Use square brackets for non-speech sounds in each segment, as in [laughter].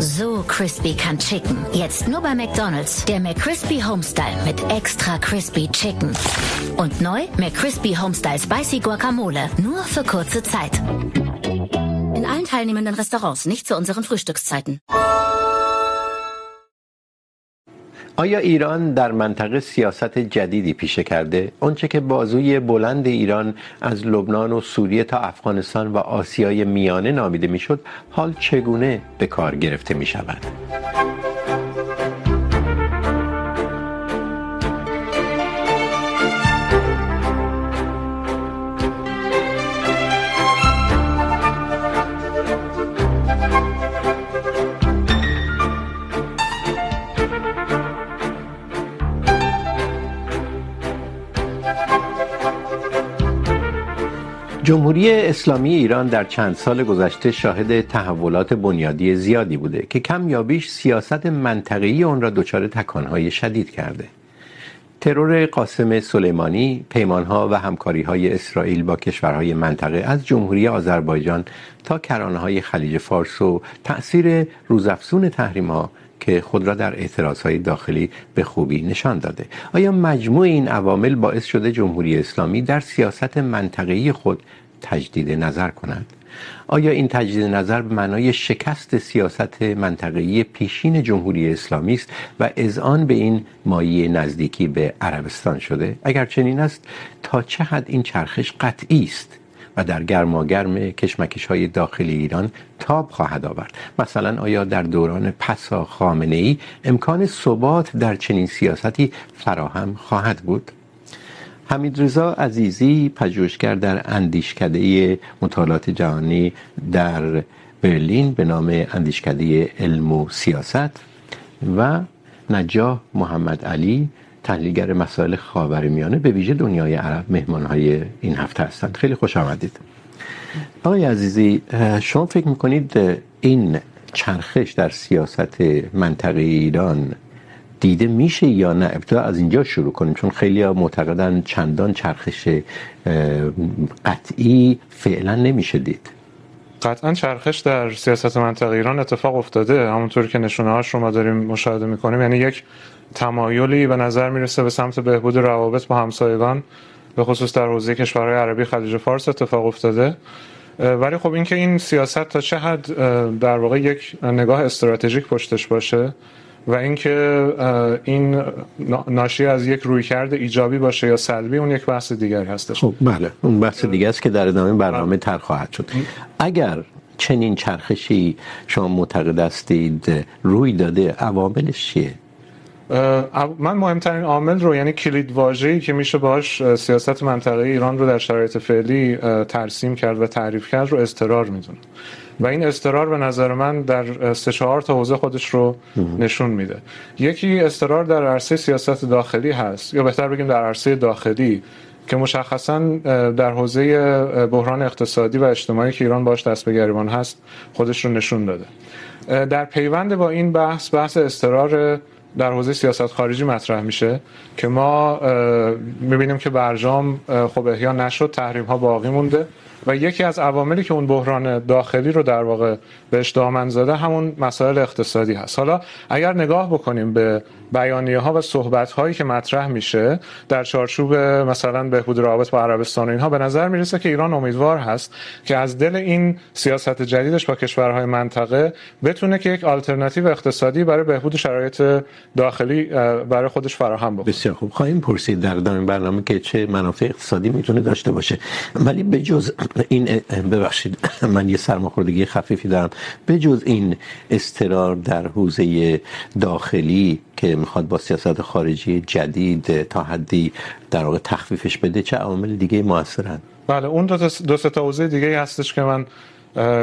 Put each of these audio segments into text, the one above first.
So crispy kann Chicken. Jetzt nur bei McDonald's. Der McCrispy Homestyle mit extra crispy Chicken. Und neu McCrispy Homestyle Spicy Guacamole. Nur für kurze Zeit. In allen teilnehmenden Restaurants, nicht zu unseren Frühstückszeiten. آیا ایران در منطقه سیاست جدیدی پیشه کرده؟ آنچه که بازوی بلند ایران از لبنان و سوریه تا افغانستان و آسیای میانه نامیده میشد، حال چگونه به کار گرفته می شود؟ جمهوری اسلامی ایران در چند سال گذشته شاهد تحولات بنیادی زیادی بوده که کم یا بیش سیاست منطقه‌ای اون را دچار تکانهای شدید کرده. ترور قاسم سلیمانی، پیمانها و همکاریهای اسرائیل با کشورهای منطقه از جمهوری آذربایجان تا کرانه‌های خلیج فارس و تأثیر روزافزون تحریم‌ها که خود را در اعتراضهای داخلی به خوبی نشان داده. آیا مجموع این عوامل باعث شده جمهوری اسلامی در سیاست منطقه‌ای خود تجدید نظر کند. آیا این تجدید نظر به معنای شکست سیاست منطقه‌ای پیشین جمهوری اسلامی است و اذعان به این مایه نزدیکی به عربستان شده؟ اگر چنین است، تا چه حد این چرخش قطعی است و در گرماگرم کشمکش‌های داخلی ایران تاب خواهد آورد؟ مثلا آیا در دوران پسا خامنه‌ای امکان ثبات در چنین سیاستی فراهم خواهد بود؟ حمید رضا عزیزی پژوهشگر در اندیشکده مطالعات جهانی در برلین به نام اندیشکده علم و سیاست و نجاح محمد علی، تحلیلگر مسائل خاورمیانه به ویژه دنیای عرب مهمانهای این هفته هستند. خیلی خوش آمدید. آقای عزیزی، شما فکر میکنید این چرخش در سیاست منطقه ایران دیده میشه یا نه؟ ابتدا از اینجا شروع کنیم، چون خیلی ها معتقدن چندان چرخش قطعی فعلا نمیشه دید. قطعا چرخش در سیاست منطقه ایران اتفاق افتاده. همونطور که نشونه هاش رو ما داریم مشاهده میکنیم یعنی یک تمایلی به نظر میرسه به سمت بهبود روابط با همسایگان، به خصوص در حوزه کشورهای عربی، خلیج فارس اتفاق افتاده. ولی خب اینکه این سیاست تا چه حد در واقع یک نگاه استراتژیک پشتش باشه و اینکه این ناشی از یک رویکرد ایجابی باشه یا سلبی اون یک بحث دیگر هستش. خب بله. اون بحث دیگه است که در ادامه برنامه تر خواهد شد. اگر چنین چرخشی شما معتقد هستید روی داده عواملش چیه؟ من مهمترین عامل رو یعنی کلید واژه‌ای که میشه باهاش سیاست منطقه ایران رو در شرایط فعلی ترسیم کرد و تعریف کرد رو اضطرار میدونم. و این استرار به نظر من در سه چهار تا حوزه خودش رو نشون میده. یکی استرار در عرصه سیاست داخلی هست یا بهتر بگیم در عرصه داخلی که مشخصا در حوزه بحران اقتصادی و اجتماعی که ایران باش دست به گریبان هست خودش رو نشون داده. در پیوند با این بحث بحث استرار در حوزه سیاست خارجی مطرح میشه که ما میبینیم که برجام خب احیا نشد تحریم ها باقی مونده. و یکی از عواملی که اون بحران داخلی رو در واقع بهش دامن زده همون مسائل اقتصادی هست. حالا اگر نگاه بکنیم به بیانیه ها و صحبت هایی که مطرح میشه، در چارچوب مثلا بهبود روابط با عربستان و اینها، به نظر میرسه که ایران امیدوار هست که از دل این سیاست جدیدش با کشورهای منطقه بتونه که یک آلترناتیو اقتصادی برای بهبود شرایط داخلی برای خودش فراهم بکنه. بسیار خوب. خواهیم پرسید در ادامه برنامه که چه منافع اقتصادی میتونه داشته باشه. ولی به جز این ببخشید، من یه سرماخوردگی خفیفی دارم. به جز این استرار در حوزه داخلی که میخواد با سیاست خارجی جدید تا حدی در واقع تخفیفش بده، چه عوامل دیگه موثرن؟ بله، اون دو تا دو تا حوزه دیگه هستش که من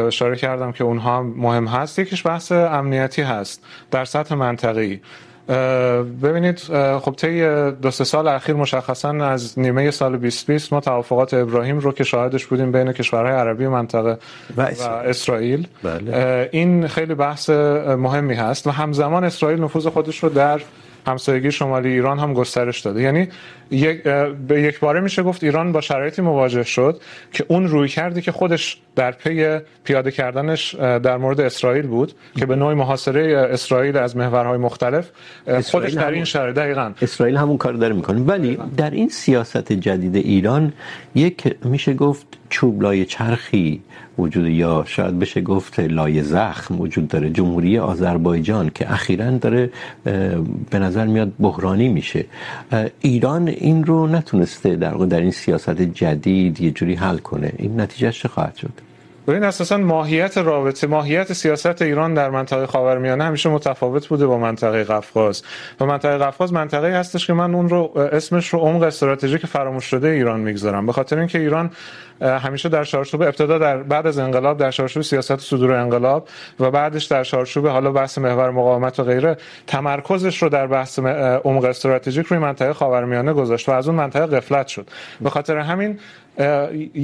اشاره کردم که اونها مهم هست. یکیش بحث امنیتی هست. در سطح منطقه‌ای ببینید خب طی دو سه سال اخیر مشخصا از نیمه سال 2020 ما توافقات ابراهیم رو که شاهدش بودیم بین کشورهای عربی منطقه و, و اسرائیل بله. این خیلی بحث مهمی هست و همزمان اسرائیل نفوذ خودش رو در همسایگی شمالی ایران هم گسترش داده. یعنی یک به یک باره میشه گفت ایران با شرایطی مواجه شد که اون روی کردی که خودش در پی پیاده کردنش در مورد اسرائیل بود که به نوعی محاصره اسرائیل از محورهای مختلف خودش در این شرایط دقیقاً. اسرائیل همون کار داره میکنه. ولی در این سیاست جدید ایران یک میشه گفت چوب لای چرخی وجود یا شاید بشه گفت لای زخم وجود داره. جمهوری آذربایجان که اخیرا داره به نظر میاد بحرانی میشه. ایران این رو نتونسته در در این سیاست جدید یه جوری حل کنه. این نتیجه چه خواهد شد؟ ببین، اساسا ماهیت رابطه، ماهیت سیاست ایران در منطقه خاورمیانه همیشه متفاوت بوده با منطقه قفقاز. و منطقه قفقاز منطقه هستش که من اون رو، اسمش رو عمق استراتژیک فراموش شده ایران میگذارم. به خاطر اینکه ایران همیشه در چارچوب ابتدا در، بعد از انقلاب در چارچوب سیاست صدور انقلاب و بعدش در چارچوب حالا بحث محور مقاومت و غیره، تمرکزش رو در بحث عمق استراتژیک روی منطقه خاورمیانه گذاشت و از اون منطقه غفلت شد. به خاطر همین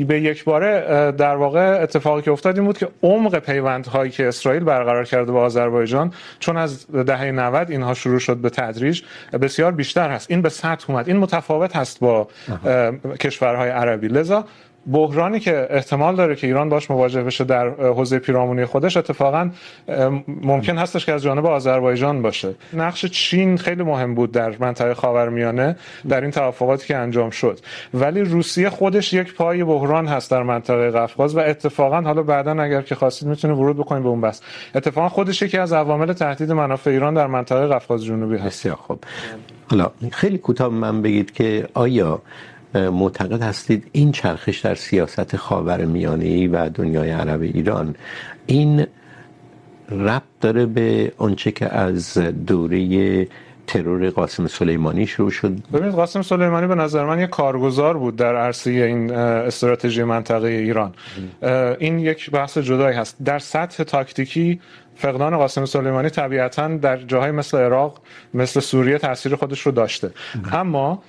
به یک باره در واقع اتفاقی که افتاد این بود که عمق پیوندهایی که اسرائیل برقرار کرده با آذربایجان، چون از دهه 90 اینها شروع شد به تدریج، بسیار بیشتر هست. این به سطح اومد. این متفاوت هست با کشورهای عربی. لذا بحرانی که احتمال داره که ایران باش مواجه بشه در حوزه پیرامونی خودش، اتفاقا ممکن هستش که از جانب آذربایجان باشه. نقش چین خیلی مهم بود در منطقه خاورمیانه، در این توافقاتی که انجام شد. ولی روسیه خودش یک پای بحران هست در منطقه قفقاز و اتفاقا، حالا بعدا اگر که خواستید میتونید ورود بکنید به اون بحث. اتفاقا خودش یکی از عوامل تهدید منافع ایران در منطقه قفقاز جنوبی هست. بسیار خوب. حالا خیلی کوتاه من بگید که آیا معتقد هستید این چرخش در سیاست خاور میانه و دنیای عرب ایران. این ربط داره به آنچه که از دوره ترور قاسم سلیمانی شروع شد. ببینید قاسم سلیمانی به نظر من یک کارگزار بود در عرصه این استراتژی منطقه ایران. این یک بحث جدایی هست. در سطح تاکتیکی فقدان قاسم سلیمانی طبیعتا در جاهای مثل عراق مثل سوریه تاثیر خودش رو داشته. اما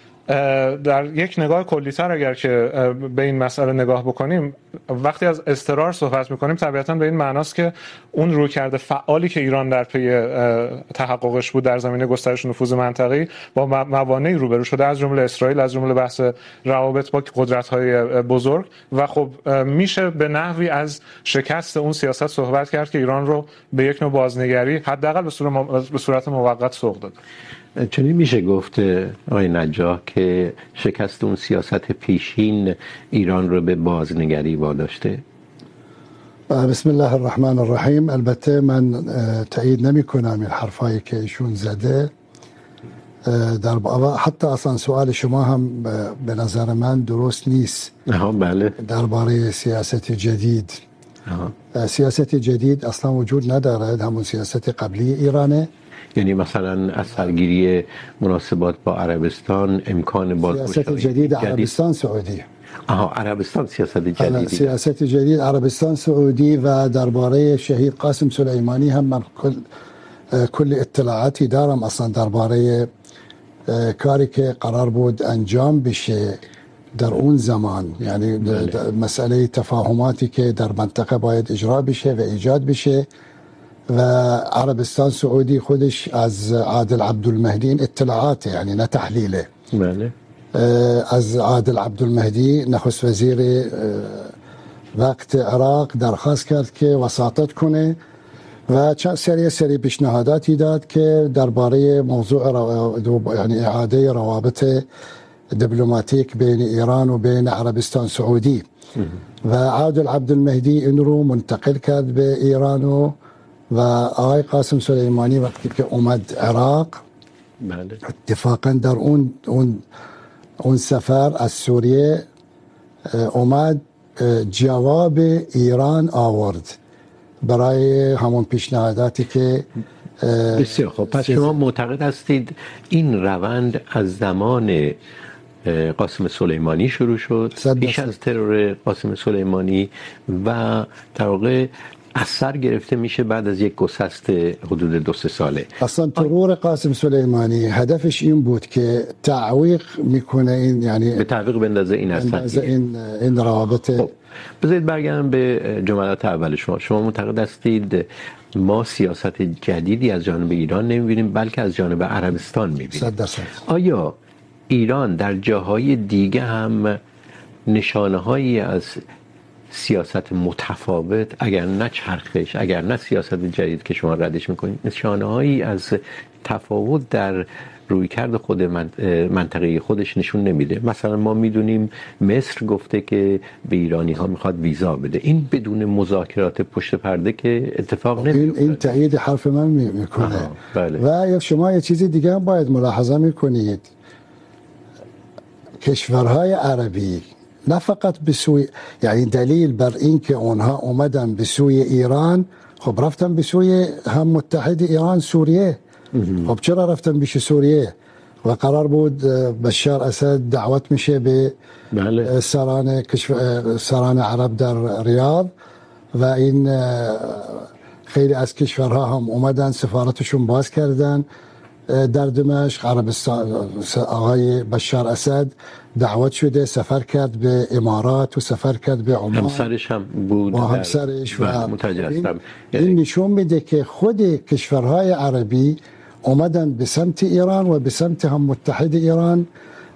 در یک نگاه کلیتر اگر که به این مسئله نگاه بکنیم، وقتی از استرار صحبت میکنیم، طبیعتا به این معناست که اون روی کرده فعالی که ایران در پی تحققش بود در زمینه گسترش نفوذ منطقی، با موانعی روبرو شده، از جمله اسرائیل، از جمله بحث روابط با قدرت های بزرگ. و خب میشه به نحوی از شکست اون سیاست صحبت کرد که ایران رو به یک نوع بازنگری، حداقل به صورت موقت سوق داد چنین میشه گفت آقای نجاح که شکست اون سیاست پیشین ایران رو به بازنگری واداشته؟ بسم الله الرحمن الرحیم. البته من تایید نمی کنم این حرفایی که ایشون زده. در حتی اصلا سوال شما هم به نظر من درست نیست. بله. درباره سیاست جدید. آه. سیاست جدید اصلا وجود ندارد. همون سیاست قبلی ایرانه. یعنی مثلا از سرگیری مناسبات با عربستان امکان باز سیاست جدید عربستان سعودی. آها عربستان سیاست جدید سیاست جدید عربستان سعودی و درباره شهید قاسم سلیمانی هم من کل کل اطلاعاتی دارم. اصلا درباره کاری که قرار بود انجام بشه در اون زمان. یعنی مسئله تفاهماتی که در منطقه باید اجرا بشه و ایجاد بشه. و عربستان سعودی خودش از عادل عبدالمهدی اطلاعاته يعني نه تحلیله. بله. از عادل عبدالمهدی نخست وزیر وقت عراق درخواست کرد که وساطت کنه و چند سری سری پیشنهاداتی داد که درباره موضوع رو... یعنی اعاده روابط دیپلماتیک بین ایران و بین عربستان سعودی و عادل عبدالمهدی این رو منتقل کرد به ایران و و آقای قاسم سلیمانی وقتی که اومد عراق بله. اتفاقا در اون اون اون سفر از سوریه اومد جواب ایران آورد برای همون پیشنهاداتی که بسیار خب پس شما معتقد هستید این روند از زمان قاسم سلیمانی شروع شد؟ پیش از ترور قاسم سلیمانی و در واقع اثر گرفته میشه بعد از یک گسست حدود دو سه ساله. اصلا ترور قاسم سلیمانی هدفش این بود که تعویق میکنه این یعنی به تعویق بندازه این اثر این این روابط. بذارید برگردم به جملات اول شما. شما معتقد هستید ما سیاست جدیدی از جانب ایران نمیبینیم بلکه از جانب عربستان میبینیم. آیا ایران در جاهای دیگه هم نشانه هایی از سیاست متفاوت اگر نه چرخش اگر نه سیاست جدید که شما ردش میکنید نشانه هایی از تفاوت در روی کرد خود منطقه خودش نشون نمیده. مثلا ما میدونیم مصر گفته که به ایرانی ها میخواد ویزا بده. این بدون مذاکرات پشت پرده که اتفاق نمیفته این تایید حرف من میکنه. بله. و شما یه چیزی دیگه هم باید ملاحظه میکنید. کشورهای عربی نه فقط یعنی دلیل بر این که اونها اومدن سوی ایران خب رفتن سوی هم متحد ایران سوریه. خب چرا رفتن پیش سوریه؟ و قرار بود بشار اسد دعوت به بله. سران کشور سران عرب در ریاض. و این خیلی از کشورها هم اومدن سفارتشون باز کردن. در دمشق عربستان آقای بشار اسد دعوت شده سفر کرد به امارات و سفر کرد به عمان همسرش هم بود و همسرش و این, این نشون میده که خود کشورهای عربی اومدن به سمت ایران و به سمت هم متحد ایران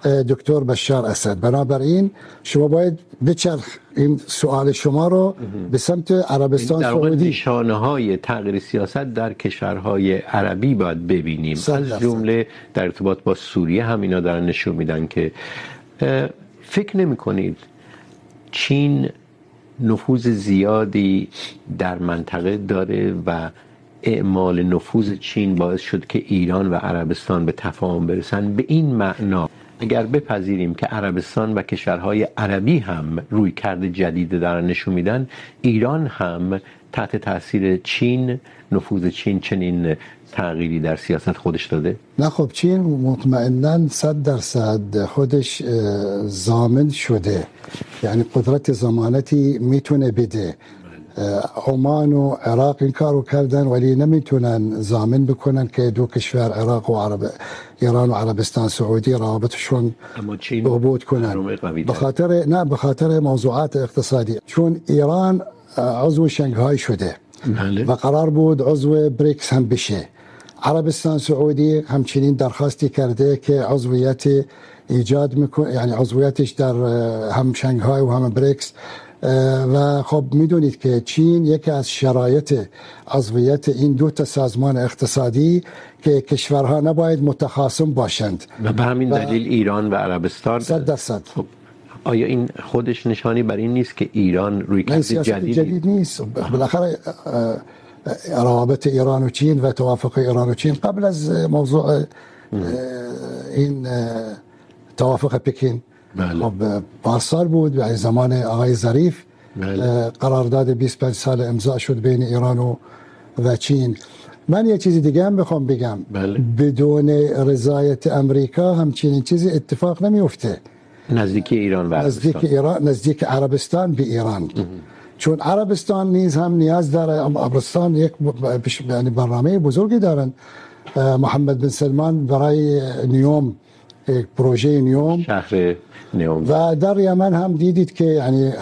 دکتر بشار اسد. بنابراین شما باید بچرخ این سوال شما رو به سمت عربستان در سعودی. نشانه های تغییر سیاست در کشورهای عربی باید ببینیم. از جمله در ارتباط با سوریه هم اینا دارن نشون میدن که فکر نمی کنید چین نفوذ زیادی در منطقه داره و اعمال نفوذ چین باعث شد که ایران و عربستان به تفاهم برسن؟ به این معنا اگر بپذیریم که عربستان و کشورهای عربی هم روی کرد جدید دارن نشون میدن، ایران هم تحت تاثیر چین، نفوذ چین چنین تغییری در سیاست خودش داده؟ نه خب، چین مطمئنا 100 درصد خودش ضامن شده. یعنی قدرت ضمانتی میتونه بده. عمان و عراق این کارو کردن ولی نمیتونن ضامن بکنن که دو کشور عراق و عرب ایران و عربستان سعودی روابطشون بهبود کنن. بخاطر نه بخاطر موضوعات اقتصادی. چون ایران عضو شنگهای شده و قرار بود عضو بریکس هم بشه. عربستان سعودی همچنین درخواستی کرده که عضویت ایجاد میکنه یعنی عضویتش در هم شنگهای و هم بریکس و خب میدونید که چین یکی از شرایط عضویت این دو تا سازمان اقتصادی که کشورها نباید متخاصم باشند. و به همین دلیل ایران و عربستان صد درصد. خب آیا این خودش نشانی بر این نیست که ایران روی کرد جدید جدید نیست. بالاخره روابط ایران و چین و توافق ایران و چین. قبل از موضوع این توافق پکین بله. خب پارسال بود به زمان آقای ظریف بله. قرارداد 25 سال امضا شد بین ایران و و چین. من یه چیزی دیگه هم بخوام بگم. بله. بدون رضایت امریکا همچین چیزی اتفاق نمیفته نزدیک ایران و نزدیک ایران نزدیک عربستان به ایران. چون عربستان نیز هم نیاز داره عربستان یک یعنی برنامه بزرگی دارن. محمد بن سلمان برای نیوم پروژه نیوم. شهر نیوم. و در یمن هم دیدید که یعنی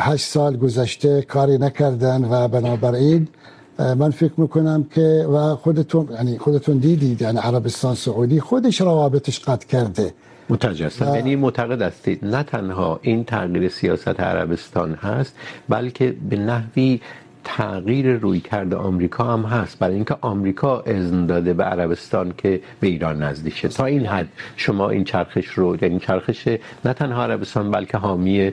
هشت سال گذشته کاری نکردن و بنابراین من فکر میکنم که و خودتون یعنی خودتون دیدید یعنی عربستان سعودی خودش روابطش قطع کرده. متوجه هستم. یعنی معتقد هستید نه تنها این تغییر سیاست عربستان هست بلکه به نحوی تغییر روی کرده آمریکا هم هست. برای اینکه آمریکا اذن داده به عربستان که به ایران نزدیک شه. تا این حد شما این چرخش رو یعنی چرخش نه تنها عربستان بلکه حامی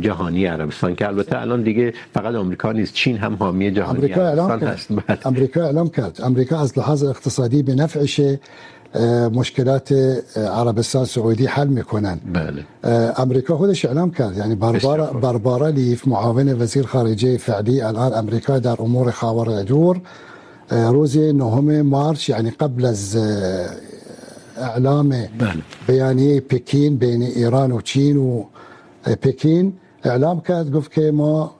جهانی عربستان که البته الان دیگه فقط آمریکا نیست چین هم حامی جهانی آمریکا عربستان هست. آمریکا اعلام کرد. آمریکا از لحاظ اقتصادی به نفعشه. مشکلات عربستان سعودی حل میکنن. بله. امریکا خودش اعلام کرد. یعنی باربارا باربارا لیف معاون وزیر خارجه فعلی الان امریکا در امور خاورمیانه روز نهم مارس یعنی قبل از اعلام بله. بیانیه پکین بین ایران و چین و پکین اعلام کرد. گفت که ما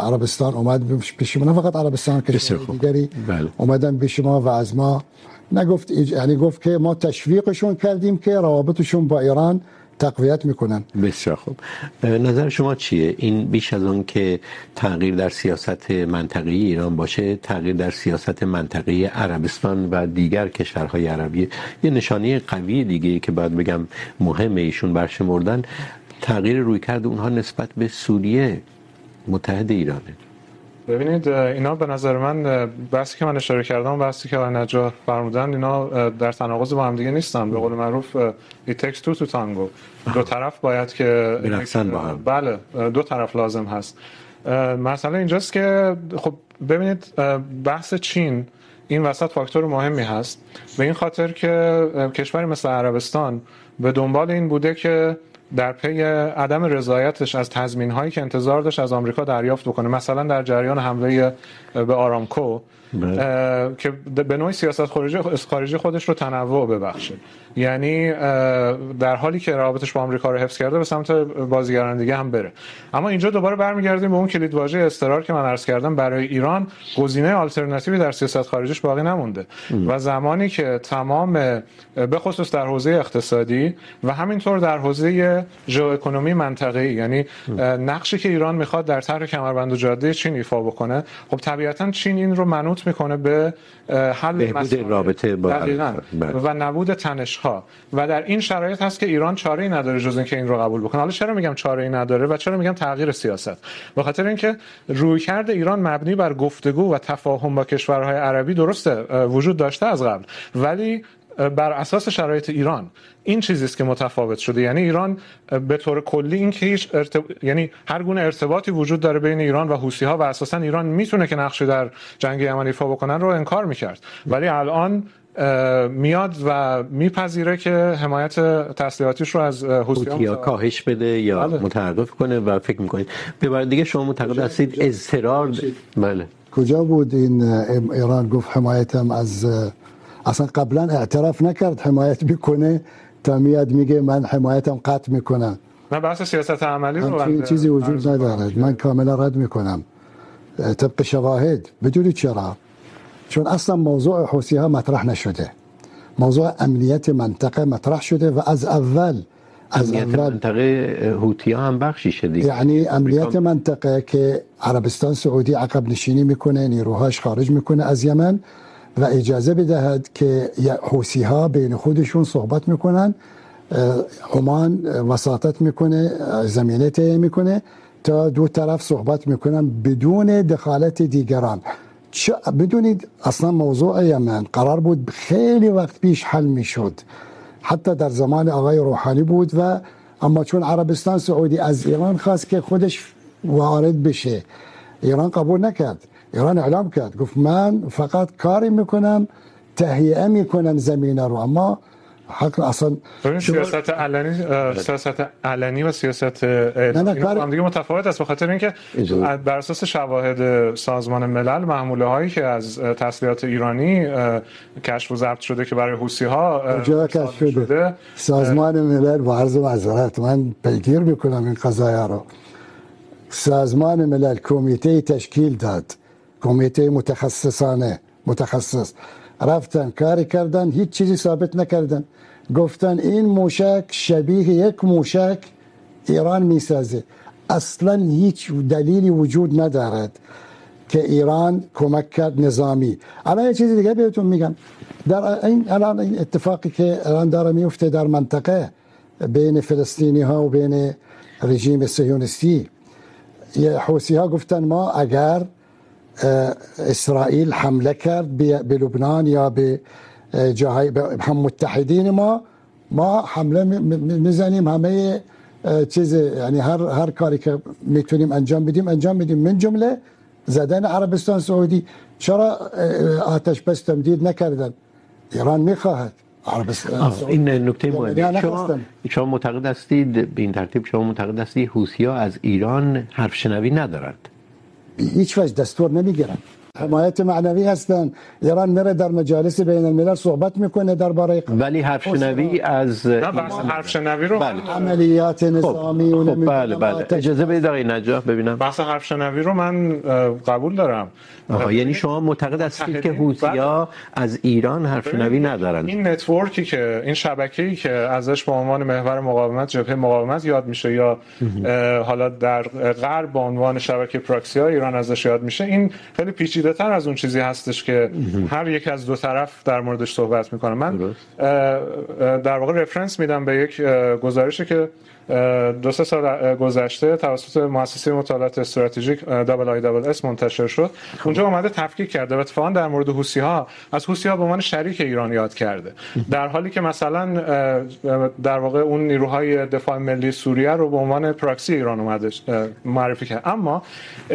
عربستان اومد پیش ما. نه فقط عربستان کشور دیگری بله. اومدن پیش ما و از ما نگفت یعنی گفت که ما تشویقشون کردیم که روابطشون با ایران تقویت میکنن. بسیار خوب. نظر شما چیه؟ این بیش از اون که تغییر در سیاست منطقی ایران باشه، تغییر در سیاست منطقی عربستان و دیگر کشورهای عربی، یه نشانه قوی دیگه که باید بگم مهمه ایشون برشمردن، تغییر روی کرد اونها نسبت به سوریه، متحد ایرانه. ببینید اینا به نظر من بحثی که من اشاره کردم بحثی که نجاح فرمودن اینا در تناقض با هم دیگه نیستن. به قول معروف it takes two to tango. دو طرف باید که با هم. بله دو طرف لازم هست. مثلا اینجاست که خب ببینید بحث چین این وسط فاکتور مهمی هست. به این خاطر که کشوری مثل عربستان به دنبال این بوده که در پی عدم رضایتش از تضمین هایی که انتظار داشت از آمریکا دریافت بکنه مثلا در جریان حمله به آرامکو که به نوعی سیاست خارجی خودش رو تنوع ببخشه. یعنی در حالی که رابطش با آمریکا رو حفظ کرده به سمت بازیگران دیگه هم بره. اما اینجا دوباره برمیگردیم به اون کلید واژه استقرار که من عرض کردم. برای ایران گزینه آلترناتیوی در سیاست خارجیش باقی نمونده. و زمانی که تمام به خصوص در حوزه اقتصادی و همینطور در حوزه ژئواکونومی منطقه‌ای یعنی نقشی که ایران میخواد در طرح کمربند و جاده چین ایفا بکنه خب طبیعتا چین این رو منوط میکنه به حل مسائل. رابطه با و نبود تنش ها و در این شرایط هست که ایران چاره ای نداره جز اینکه این رو قبول بکنه. حالا چرا میگم چاره ای نداره و چرا میگم تغییر سیاست؟ به خاطر اینکه رویکرد ایران مبنی بر گفتگو و تفاهم با کشورهای عربی درسته وجود داشته از قبل. ولی بر اساس شرایط ایران. این چیزی است که متفاوت شده. یعنی ایران به طور کلی این که هیچ ارتب... یعنی هر گونه ارتباطی وجود داره بین ایران و حوسی ها و اساسا ایران میتونه که نقشی در جنگ یمن ایفا بکنن رو انکار میکرد. ولی الان میاد و میپذیره که حمایت تسلیحاتیش رو از حوثی ها کاهش بده یا بله. متوقف کنه و فکر میکنید. به بار دیگه شما معتقد هستید اضطرار بله. کجا بود این ایران گفت حمایتم از اصلا قبلا اعتراف نکرد حمایت بکنه تا میاد میگه من حمایتم قطع میکنم. نه بحث سیاست عملی رو چیزی وجود نداره من کاملا رد میکنم. طبق شواهد. بدون چرا؟ چون اصلا موضوع حوثی ها مطرح نشده. موضوع امنیت منطقه مطرح شده و از اول از امنیت اول منطقه حوثی ها هم بخشی شده یعنی امنیت منطقه که عربستان سعودی عقب نشینی میکنه نیروهاش خارج میکنه از یمن و اجازه بدهد که حوثی ها بین خودشون صحبت میکنن عمان وساطت میکنه، زمینه طی میکنه تا دو طرف صحبت میکنن بدون دخالت دیگران. بدونید، اصلا موضوع یمن قرار بود خیلی وقت پیش حل میشد. حتی در زمان آقای روحانی بود و اما چون عربستان سعودی از ایران خواست که خودش وارد بشه، ایران قبول نکرد. ایران اعلام کرد گفت من فقط کاری میکنم تهیئه میکنم زمینه رو اما حق اصلا سیاست علنی سیاست علنی و سیاست هم دیگه متفاوت است به خاطر اینکه بر اساس شواهد سازمان ملل محموله هایی که از تسلیحات ایرانی کشف و ضبط شده که برای حوسی ها کشف شده, شده سازمان ملل با عرض معذرت من پیگیر میکنم این قضایا رو سازمان ملل کمیته تشکیل داد کمیته متخصصانه، متخصص. رفتن، کاری کردن، هیچ چیزی ثابت نکردن. گفتن این موشک شبیه یک موشک ایران میسازه. اصلا هیچ دلیلی وجود ندارد که ایران کمک کرد نظامی. الان یه چیزی دیگه بهتون میگم. در این الان این اتفاقی که الان داره میفته در منطقه بین فلسطینی ها و بین رژیم صهیونیستی، یه حوسی ها گفتن ما اگر اسرائیل حمله کرد به لبنان یا به جاهای هم متحدین ما ما حمله میزنیم همه چیز یعنی هر هر کاری که میتونیم انجام بدیم انجام بدیم. من جمله زدن عربستان سعودی. چرا آتش بس تمدید نکردن؟ ایران میخواهد. این نکته مهمه. شما شما معتقد هستید به این ترتیب شما معتقد هستید حوثی‌ها از ایران حرف شنوی ندارند. هیچ وجه دستور نمیگیرن حمایت معنوی هستن. ایران میره در مجالس بین الملل صحبت میکنه درباره ولی حرف شنوی از حرف شنوی رو بله. عملیات نظامی و خب بله بله. اجازه بدید آقای نجاح ببینم. بحث حرف شنوی رو من قبول دارم. آها یعنی شما معتقد هستید که حوثی‌ها از ایران حرف شنوی ندارن این نتورکی که این شبکه‌ای که ازش به عنوان محور مقاومت جبهه مقاومت یاد میشه یا حالا در غرب به عنوان شبکه پراکسی های ایران ازش یاد میشه این خیلی پیچیده تر از اون چیزی هستش که هر یک از دو طرف در موردش صحبت میکنه. من در واقع رفرنس میدم به یک گزارشی که دو سه سال گذشته توسط مؤسسه مطالعات استراتژیک اس منتشر شد. اونجا اومده تفکیک کرده و اتفاقا در مورد حوسی ها از حوسی ها به عنوان شریک ایران یاد کرده. در حالی که مثلا در واقع اون نیروهای دفاع ملی سوریه رو به عنوان پراکسی ایران اومده معرفی کرد. اما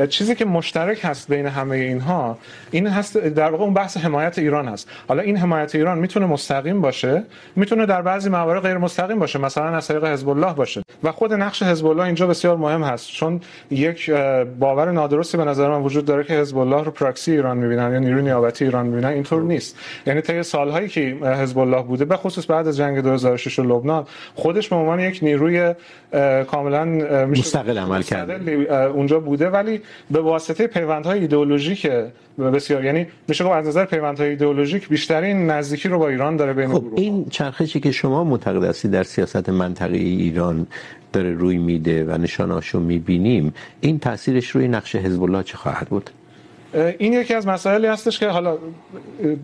چیزی که مشترک هست بین همه اینها این هست در واقع اون بحث حمایت ایران هست. حالا این حمایت ایران میتونه مستقیم باشه؟ میتونه در بعضی موارد غیر مستقیم باشه. مثلا از طریق حزب الله باشه. و خود نقش حزب الله اینجا بسیار مهم هست. چون یک باور نادرستی به نظر من وجود داره که حزب الله رو پراکسی ایران میبینن یا نیروی نیابتی ایران میبینن اینطور نیست. یعنی طی سالهایی که حزب الله بوده به خصوص بعد از جنگ 2006 و لبنان خودش به عنوان یک نیروی کاملا مستقل عمل کرده. اونجا بوده. ولی به واسطه پیوندهای ایدئولوژیک بسیار یعنی میشه گفت از نظر پیوندهای ایدئولوژیک بیشترین نزدیکی رو با ایران داره بین خب این چرخشی که شما معتقد هستید در سیاست منطقه ایران داره روی میده و نشاناشو میبینیم. این تاثیرش روی نقش حزب الله چه خواهد بود؟ این یکی از مسائلی هستش که حالا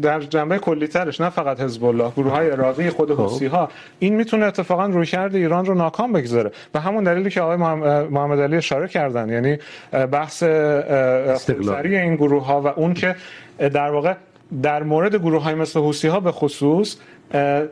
در جنبه کلی ترش نه فقط حزب الله گروه های عراقی خود حوثی ها این میتونه اتفاقا رویکرد ایران رو ناکام بگذاره. و همون دلیلی که آقای محمد علی اشاره کردن یعنی بحث. خودسری این گروه ها و اون که در واقع در مورد گروه های مثل حوثی ها به خصوص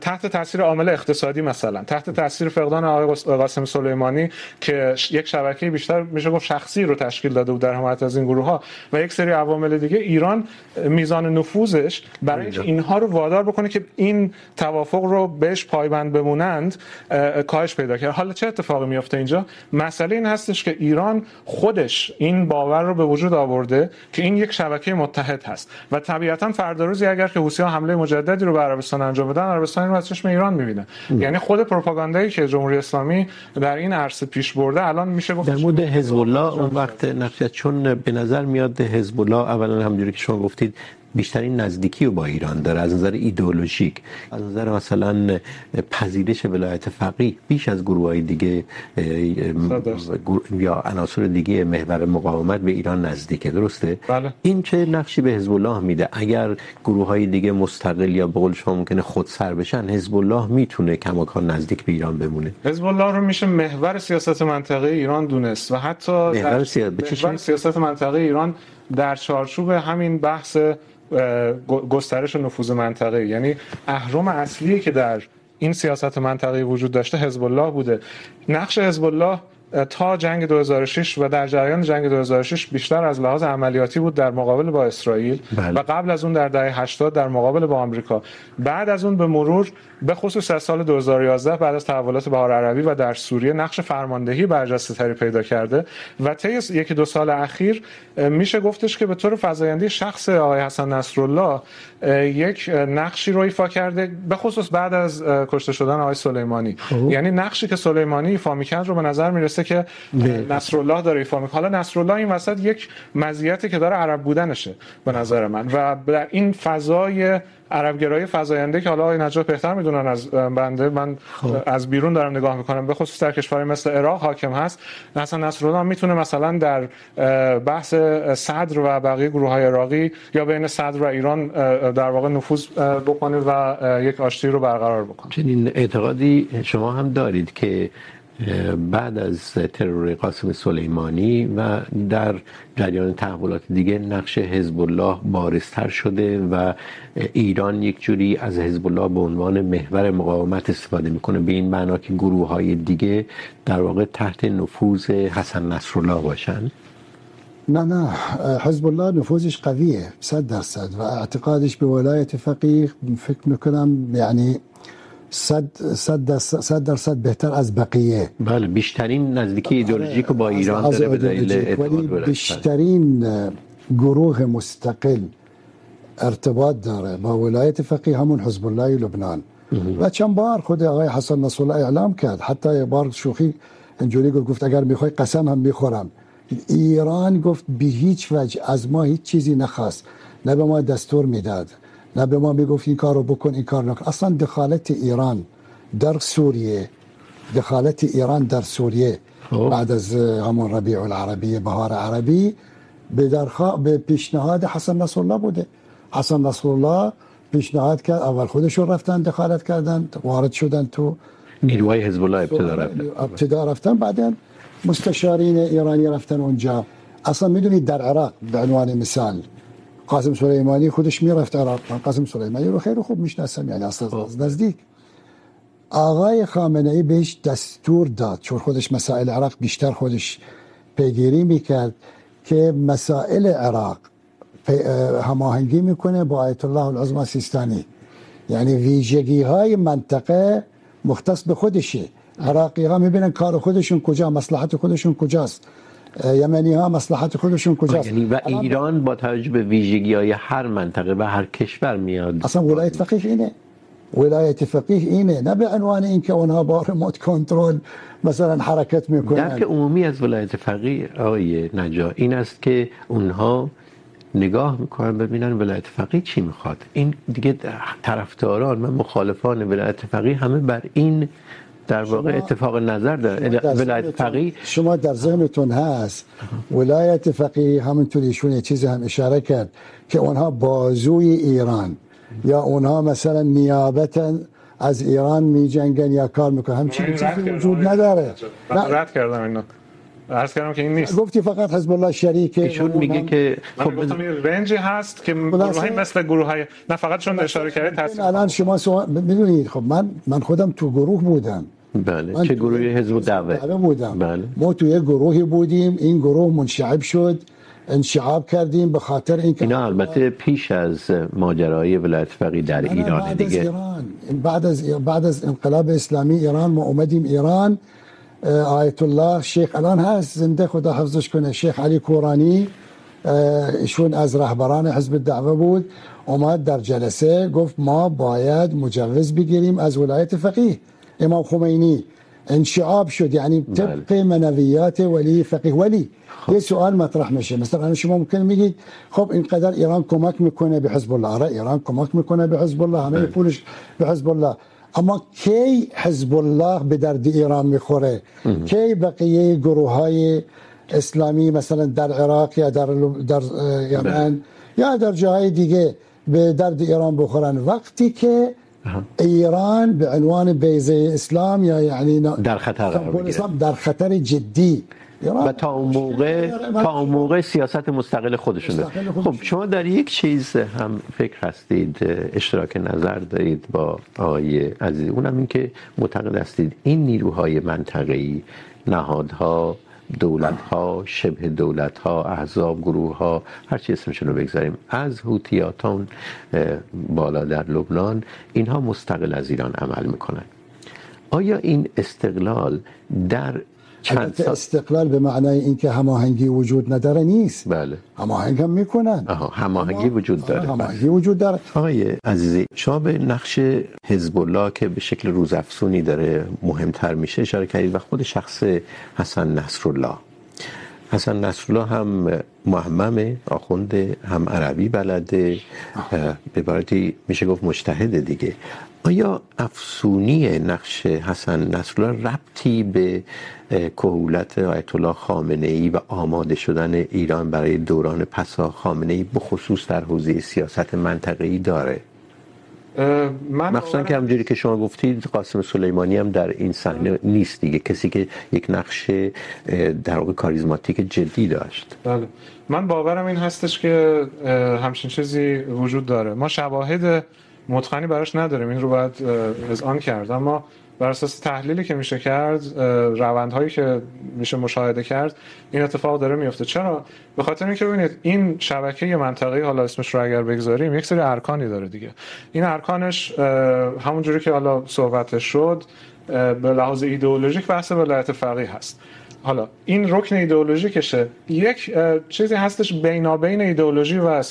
تحت تاثیر عامل اقتصادی مثلا. تحت تاثیر فقدان آقای قاسم سلیمانی که یک شبکه بیشتر میشه گفت شخصی رو تشکیل داده بود در حمایت از این گروه ها و یک سری عوامل دیگه. ایران میزان نفوذش برای اینکه اینها رو وادار بکنه که این توافق رو بهش پایبند بمونند اه، کاهش پیدا کرد. حالا چه اتفاقی میفته اینجا؟ مسئله این هستش که ایران خودش این باور رو به وجود آورده که این یک شبکه متحد هست و طبیعتا فردا روزی اگر که حوثی‌ها حمله مجددی رو به عربستان انجام بدن عربستان رو از چشم ایران میبینه. یعنی خود پروپاگاندایی که جمهوری اسلامی در این عرصه پیش برده الان میشه گفت در مورد حزب الله اون وقت نقش چون به نظر میاد حزب الله اولا همونجوری که شما گفتید بیشترین نزدیکی رو با ایران داره از نظر ایدئولوژیک. از نظر مثلا پذیرش ولایت فقیه بیش از گروه های دیگه یا عناصر دیگه محور مقاومت به ایران نزدیکه درسته؟ بله. این چه نقشی به حزب الله میده؟ اگر گروه های دیگه مستقل یا به قول شما ممکنه خودسر بشن حزب الله میتونه کماکان نزدیک به ایران بمونه. حزب الله رو میشه محور سیاست منطقه ایران دونست و حتی محور سیا- محور؟ سیاست منطقه ایران در چارچوب همین بحث گسترش نفوذ منطقه. یعنی اهرم اصلی که در این سیاست منطقه وجود داشته حزب الله بوده. نقش حزب الله تا جنگ 2006 و در جریان جنگ 2006 بیشتر از لحاظ عملیاتی بود در مقابل با اسرائیل بله. و قبل از اون در دهه 80 در مقابل با آمریکا. بعد از اون به مرور به خصوص از سال 2011 بعد از تحولات بهار عربی و در سوریه نقش فرماندهی برجسته تری پیدا کرده و طی یکی دو سال اخیر میشه گفتش که به طور فزاینده شخص آقای حسن نصرالله یک نقشی رو ایفا کرده به خصوص بعد از کشته شدن آقای سلیمانی. یعنی نقشی که سلیمانی ایفا میکرد رو به نظر میرسه که اه، نصرالله داره ایفا میکنه. حالا نصرالله این وسط یک مزیتی که داره عرب بودنشه به نظر من. و در این فضای عربگرایی فزاینده که حالا آقای نجات بهتر میدونن از بنده من از بیرون دارم نگاه میکنم. به خصوص در کشورهای مثل عراق حاکم هست. مثلا نصرالله میتونه مثلا در بحث صدر و بقیه گروه های عراقی یا بین صدر و ایران در واقع نفوذ بکنه و یک آشتی رو برقرار بکنه. چنین اعتقادی شما هم دارید که بعد از ترور قاسم سلیمانی و در جریان تحولات دیگه نقش حزب الله بارزتر شده و ایران یک جوری از حزب الله به عنوان محور مقاومت استفاده میکنه. به این معنا که گروه های دیگه در واقع تحت نفوذ حسن نصرالله باشن. نه نه. حزب الله نفوذش قویه، صد درصد. و اعتقادش به ولایت فقیه فکر میکنم یعنی صد صد صد درصد بهتر از بقیه. بله بیشترین نزدیکی ایدئولوژیک رو با ایران از داره به دلیل ولی. بیشترین گروه مستقل ارتباط داره با ولایت فقیه همون حزب الله لبنان. و چند بار خود آقای حسن اعلام کرد. حتی یه بار شوخی اینجوری گفت اگر میخوای قسم هم میخورم. ایران گفت به هیچ وجه از ما هیچ چیزی نخواست. نه به ما دستور میداد. نه به ما میگفت این کارو بکن این کار نکن اصلا دخالت ایران در سوریه دخالت ایران در سوریه بعد از همون ربیع العربی بهار عربی به درخوا به پیشنهاد حسن نصر الله بوده حسن نصر الله پیشنهاد کرد اول خودشون رفتن دخالت کردن وارد شدن تو نیروهای حزب الله ابتدا رفتن ابتدا رفتن بعدا مستشارین ایرانی رفتن اونجا اصلا میدونید در عراق به عنوان مثال قاسم سلیمانی خودش میرفت عراق. قاسم سلیمانی رو خیلی خوب میشناسم یعنی اصلا از نزدیک. آقای خامنه ای بهش دستور داد چون خودش مسائل عراق بیشتر خودش پیگیری میکرد که مسائل عراق هماهنگی میکنه با آیت الله العظما سیستانی. یعنی ویژگی های منطقه مختص به خودشه. عراقی ها میبینن کار خودشون کجا مصلحت خودشون کجاست. یمنی ها مصلحت خودشون کجاست؟ یعنی و ایران با توجه به ویژگی های هر منطقه و هر کشور میاد. اصلا ولایت فقیه اینه. ولایت فقیه اینه. نه به عنوان اینکه اونها با رموت کنترل مثلا حرکت میکنن. درک عمومی از ولایت فقیه آقای نجا این است که اونها نگاه میکنن ببینن ولایت فقیه چی میخواد. این دیگه طرفداران و مخالفان ولایت فقیه همه بر این در واقع اتفاق نظر داره. ولایت فقیه شما در ذهنتون هست. ولایت فقیه همونطوری ایشون چیزی هم اشاره کرد که اونها بازوی ایران. یا اونها مثلا نیابتا از ایران می جنگن یا کار میکنن. همچین چیزی وجود نداره. رد کردم اینو. عرض کردم که این نیست. گفتی فقط حزب الله شریکه ایشون میگه که خب گفتم این رنجی هست که گروه های مثل گروه های نه فقط چون اشاره کردید تصدیق الان شما میدونید خب من من خودم تو گروه بودم. بله چه گروهی؟ حزب دعوه بودم. بله. ما تو یک گروهی بودیم این گروه منشعب شد انشعاب کردیم به خاطر اینکه اینا البته پیش از ماجرای ولایت فقیه در ایران بعد دیگه. از ایران. بعد از بعد از انقلاب اسلامی ایران ما اومدیم ایران. آیت الله شیخ الان هست زنده خدا حفظش کنه شیخ علی کورانی ایشون از رهبران حزب الدعوه بود اومد در جلسه گفت ما باید مجوز بگیریم از ولایت فقیه امام خمینی انشعاب شد یعنی طبق منویات ولی فقیه ولی یه سوال مطرح میشه مثلا شما ممکن میگید خب اینقدر ایران کمک میکنه به حزب الله آره ایران کمک میکنه به حزب الله همه پولش به حزب الله اما کی حزب الله به درد ایران میخوره؟ کی بقیه گروه های اسلامی مثلا در عراق یا در در یمن یا در جاهای دیگه به درد ایران بخورن؟ وقتی که ایران به عنوان بیزه اسلام یا یعنی در خطر در خطر جدی و تا اون موقع تا اون موقع سیاست مستقل خودشون داره. خب شما در یک چیز هم فکر هستید اشتراک نظر دارید با آقای عزیز. اونم این که معتقد هستید این نیروهای منطقه‌ای نهادها دولت ها شبه دولت ها احزاب گروه ها هر چی اسمشون رو بگذاریم از هوتیاتون بالا در لبنان اینها مستقل از ایران عمل میکنن. آیا این استقلال در چند استقلال به معنای اینکه هماهنگی وجود نداره نیست. بله. هماهنگ هم میکنن. آها هماهنگی وجود داره. هماهنگی وجود داره. آقای عزیزی شما به نقش حزب الله که به شکل روزافزونی داره مهمتر میشه اشاره کردید و خود شخص حسن نصر الله حسن نصر الله هم محممه آخوند هم عربی بلده. به عبارتی میشه گفت مجتهد دیگه. آیا افسونی نقش حسن نصر الله ربطی به کهولت آیت الله خامنه ای و آماده شدن ایران برای دوران پسا خامنه ای بخصوص در حوزه سیاست منطقه‌ای داره؟ من مخصوصا که همونجوری که شما گفتید قاسم سلیمانی هم در این صحنه نیست دیگه. کسی که یک نقش در واقع کاریزماتیک جدی داشت. بله. من باورم این هستش که همچین چیزی وجود داره. ما شواهد متقنی براش نداریم. این رو باید اذعان کرد. اما بر اساس تحلیلی که میشه کرد روندهایی که میشه مشاهده کرد، این اتفاق داره میفته. چرا؟ به خاطر اینکه ببینید، این شبکه منطقه‌ای، حالا اسمش رو اگر بگذاریم، یک سری ارکانی داره دیگه. این ارکانش همونجوری که حالا صحبتش شد به لحاظ ایدئولوژیک بحث ولایت فقیه هست. حالا، این رکن ایدئولوژیکشه یک چیزی هستش بینابین ایدئولوژی و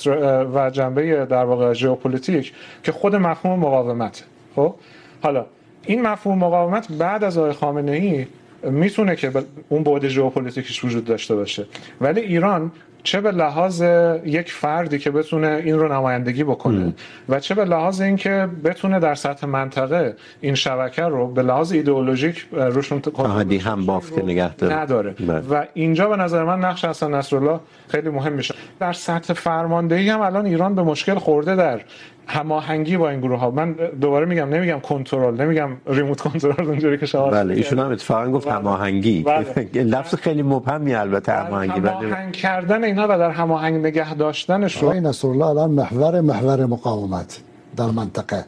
و جنبه در واقع ژئوپلیتیک که خود مفهوم مقاومت خب؟ حالا، این مفهوم مقاومت بعد از آقای خامنه ای میتونه که اون بعد ژئوپلیتیکش وجود داشته باشه. ولی ایران چه به لحاظ یک فردی که بتونه این رو نمایندگی بکنه ام. و چه به لحاظ اینکه بتونه در سطح منطقه این شبکه رو به لحاظ ایدئولوژیک روشون آهدی هم بافت نگه داره نداره بله. و اینجا به نظر من نقش حسن نصرالله خیلی مهم میشه در سطح فرماندهی هم الان ایران به مشکل خورده در هماهنگی با این گروه ها. من دوباره میگم نمیگم کنترل نمیگم ریموت کنترل اونجوری که شما بله ایشون هم اتفاقا گفت هماهنگی. بله. [laughs] لفظ خیلی مبهمی البته هماهنگی. هماهنگ کردن اینا و در هماهنگ نگه داشتنش رو نصر الله الان محور محور مقاومت در منطقه.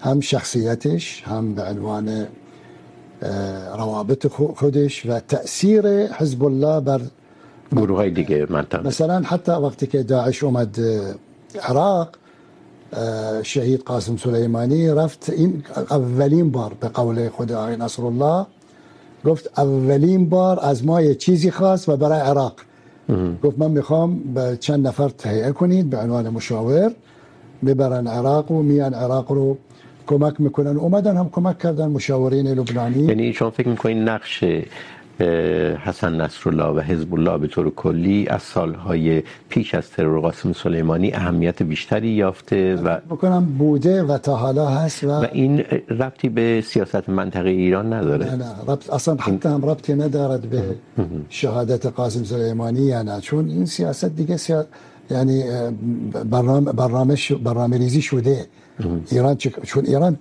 هم شخصیتش هم به عنوان روابط خودش و تاثیر حزب الله بر گروه های دیگه منطقه. مثلا حتی وقتی که داعش اومد عراق شهید قاسم سلیمانی رفت این اولین بار به قول خود آقای نصر الله گفت اولین بار از ما یه چیزی خواست و برای عراق. گفت من میخوام به چند نفر تهیه کنید به عنوان مشاور. ببرن عراق و میان عراق رو کمک میکنن. اومدن هم کمک کردن مشاورین لبنانی. یعنی شما فکر میکنین نقش حسن نصرالله و حزب الله به طور کلی از سالهای پیش از ترور قاسم سلیمانی اهمیت بیشتری یافته و بکنم بوده و تا حالا هست و, و این ربطی به سیاست منطقه ایران نداره. نه نه ربط اصلا حتی هم ربطی ندارد به شهادت قاسم سلیمانی یا نه. چون این سیاست دیگه سیاست یعنی برنامه برنامه برنامه ریزی شده. ایران چون ایران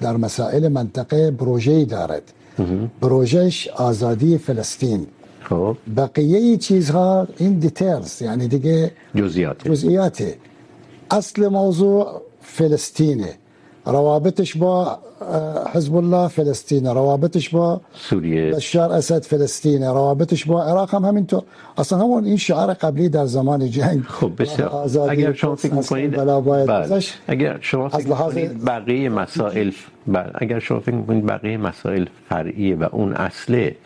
در مسائل منطقه پروژه‌ای دارد. پروژهش آزادی فلسطین. خب. بقیه چیزها این دیتیلز یعنی دیگه جزئیات جزئیاته. اصل موضوع فلسطینه. روابطش با حزب الله فلسطین روابطش با سوریه بشار اسد فلسطین روابطش با عراق هم همینطور. اصلا همون این شعار قبلی در زمان جنگ. خب بسیار. اگر شما فکر می‌کنید اگر شما فکر می‌کنید بقیه مسائل بله. اگر شما فکر می‌کنید بقیه مسائل فرعیه و اون اصله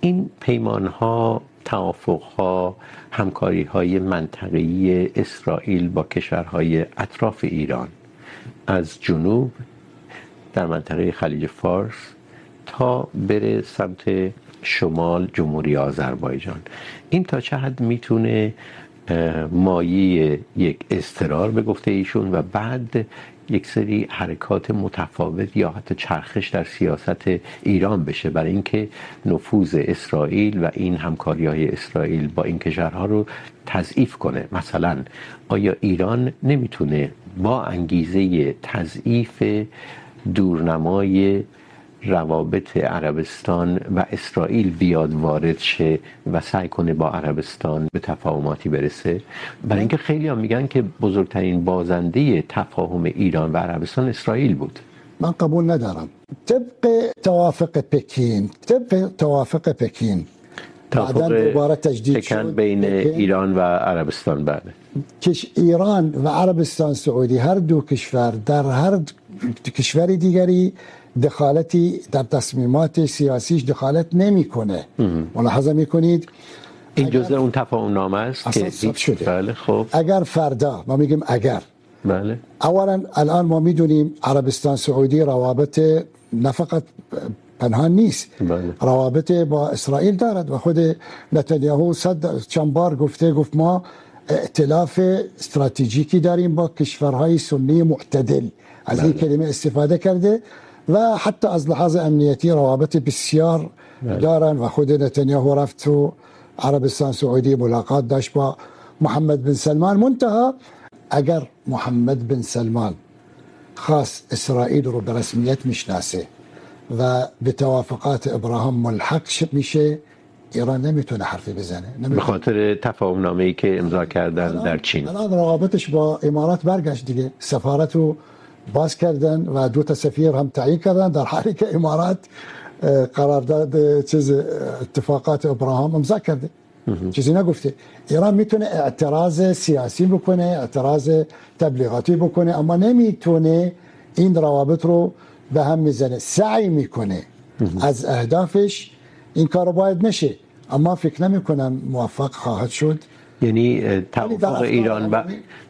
این پیمان ها توافق ها همکاری های منطقه‌ای اسرائیل با کشورهای اطراف ایران از جنوب در منطقه خلیج فارس تا بره سمت شمال جمهوری آذربایجان. این تا چه حد میتونه مایه یک استرار به گفته ایشون و بعد یک سری حرکات متفاوت یا حتی چرخش در سیاست ایران بشه برای اینکه نفوذ اسرائیل و این همکاری های اسرائیل با این کشورها رو تضعیف کنه. مثلا آیا ایران نمیتونه با انگیزه تضعیف دورنمای روابط عربستان و اسرائیل بیاد وارد شه و سعی کنه با عربستان به تفاهماتی برسه. برای اینکه خیلی هم میگن که بزرگترین بازنده تفاهم ایران و عربستان اسرائیل بود. من قبول ندارم. طبق توافق پکین، طبق توافق پکین توافق دوباره تجدید شد. بین ایران و عربستان بعد کش ایران و عربستان سعودی هر دو کشور در هر کشور دیگری دخالتی در تصمیمات سیاسیش دخالت نمیکنه. ملاحظه میکنید؟ این جزء اون تفاهم نامه است که ثبت شده. بله خب. اگر فردا ما میگیم اگر. بله. اولا الان ما میدونیم عربستان سعودی روابط نه فقط پنهان نیست. روابط با اسرائیل دارد و خود نتانیاهو صد چند بار گفته گفت ما ائتلاف استراتژیکی داریم با کشورهای سنی معتدل. از این کلمه استفاده کرده و حتی از لحاظ امنیتی روابط بسیار دارن و خود نتانیاهو رفت تو عربستان سعودی ملاقات داشت با محمد بن سلمان. منتها اگر محمد بن سلمان خاص اسرائیل رو برسمیت میشناسه و به توافقات ابراهام ملحق میشه ایران نمیتونه حرفی بزنه. به خاطر تفاهم نامه ای که امضا کردن در چین. الان روابطش با امارات برگشت دیگه. سفارت رو باز کردن و دو تا سفیر هم تعیین کردن. در حالی که امارات قرارداد چیز اتفاقات ابراهام امضا کرده. چیزی نگفته. ایران میتونه اعتراض سیاسی بکنه اعتراض تبلیغاتی بکنه اما نمیتونه این روابط رو به هم میزنه. سعی میکنه از اهدافش این کار باید نشه. اما فکر نمی کنم موفق خواهد شد. یعنی توافق ایران و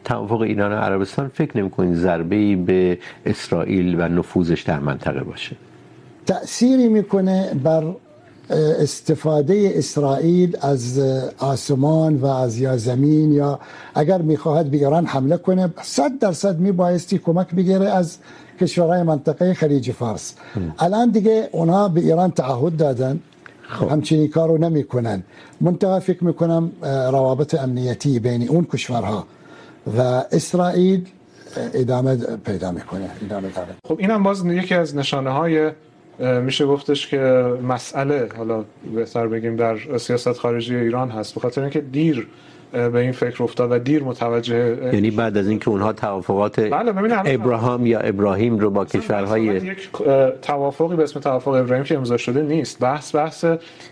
توافق ایران و عربستان فکر نمی کنید ضربه ای به اسرائیل و نفوذش در منطقه باشه؟ تأثیری میکنه بر استفاده اسرائیل از آسمان و از یا زمین یا اگر میخواهد به ایران حمله کنه صد درصد میبایستی کمک بگیره از کشورهای منطقه خلیج فارس. الان دیگه اونها به ایران تعهد دادن. همچنین کارو نمیکنن. منتها فکر میکنم روابط امنیتی بین اون کشورها و اسرائیل ادامه پیدا میکنه ادامه داره. خب اینم باز یکی از نشانه های میشه گفتش که مسئله حالا بهتر بگیم در سیاست خارجی ایران هست به خاطر اینکه دیر به این فکر افتاد و دیر متوجه یعنی بعد از اینکه اونها توافقات بله ابراهام یا ابراهیم رو با کشورهای یک توافقی به اسم توافق ابراهیم که امضا شده نیست. بحث بحث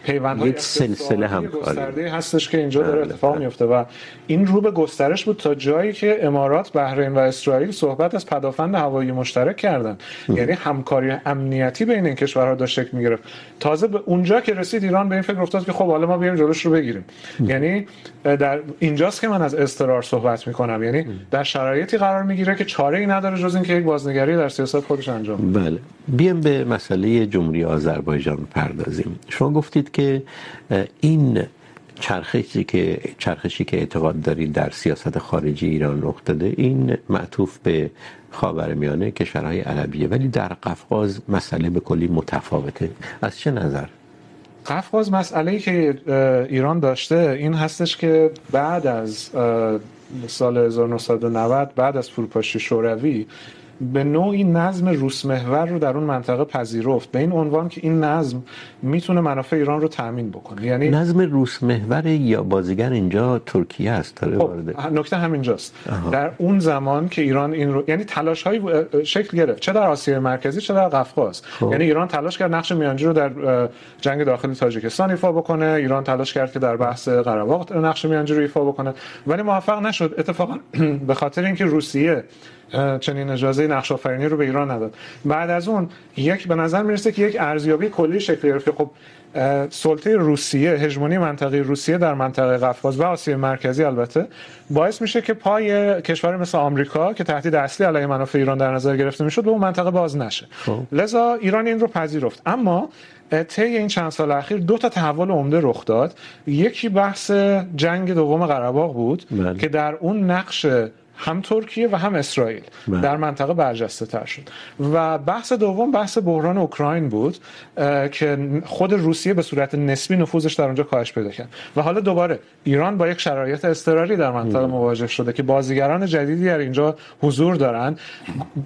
پیوندهای یک سلسله همکاری هستش که اینجا داره اتفاق میفته و این رو به گسترش بود تا جایی که امارات بحرین و اسرائیل صحبت از پدافند هوایی مشترک کردن. یعنی همکاری امنیتی بین این کشورها داشت شکل میگرفت. تازه به اونجا که رسید ایران به این فکر افتاد که خب حالا ما بیایم جلوش رو بگیریم. یعنی در اینجاست که من از استقرار صحبت میکنم. یعنی در شرایطی قرار میگیره که چاره ای نداره جز اینکه یک بازنگری در سیاست خودش انجام بله. بیام به مسئله جمهوری آذربایجان پردازیم. شما گفتید که این چرخشی که چرخشی که اعتقاد دارید در سیاست خارجی ایران رخ داده این معطوف به خاورمیانه کشورهای عربیه. ولی در قفقاز مسئله به کلی متفاوته. از چه نظر؟ قفقاز مسئله ای که ایران داشته این هستش که بعد از سال 1990 بعد از فروپاشی شوروی به نوعی نظم روس محور رو در اون منطقه پذیرفت. به این عنوان که این نظم میتونه منافع ایران رو تامین بکنه. یعنی نظم روس محور یا بازیگر اینجا ترکیه است داره وارد. نکته همینجاست. در اون زمان که ایران این رو یعنی تلاش های شکل گرفت. چه در آسیای مرکزی چه در قفقاز. یعنی ایران تلاش کرد نقش میانجی رو در جنگ داخلی تاجیکستان ایفا بکنه. ایران تلاش کرد که در بحث قره باغ نقش میانجی رو ایفا بکنه. ولی موفق نشد. اتفاقا [clears throat] به خاطر اینکه روسیه چنین اجازه نقش آفرینی رو به ایران نداد. بعد از اون یک به نظر میرسه که یک ارزیابی کلی شکل گرفت خب سلطه روسیه هژمونی منطقه روسیه در منطقه قفقاز و آسیای مرکزی البته باعث میشه که پای کشور مثل آمریکا که تهدید اصلی علیه منافع ایران در نظر گرفته میشد به اون منطقه باز نشه. لذا ایران این رو پذیرفت. اما طی این چند سال اخیر دو تا تحول عمده رخ داد. یکی بحث جنگ دوم قره باغ بود بله. که در اون نقش هم ترکیه و هم اسرائیل بله. در منطقه برجسته تر شد. و بحث دوم بحث بحران اوکراین بود که خود روسیه به صورت نسبی نفوذش در اونجا کاهش پیدا کرد. و حالا دوباره ایران با یک شرایط اضطراری در منطقه مواجه شده که بازیگران جدیدی در اینجا حضور دارن.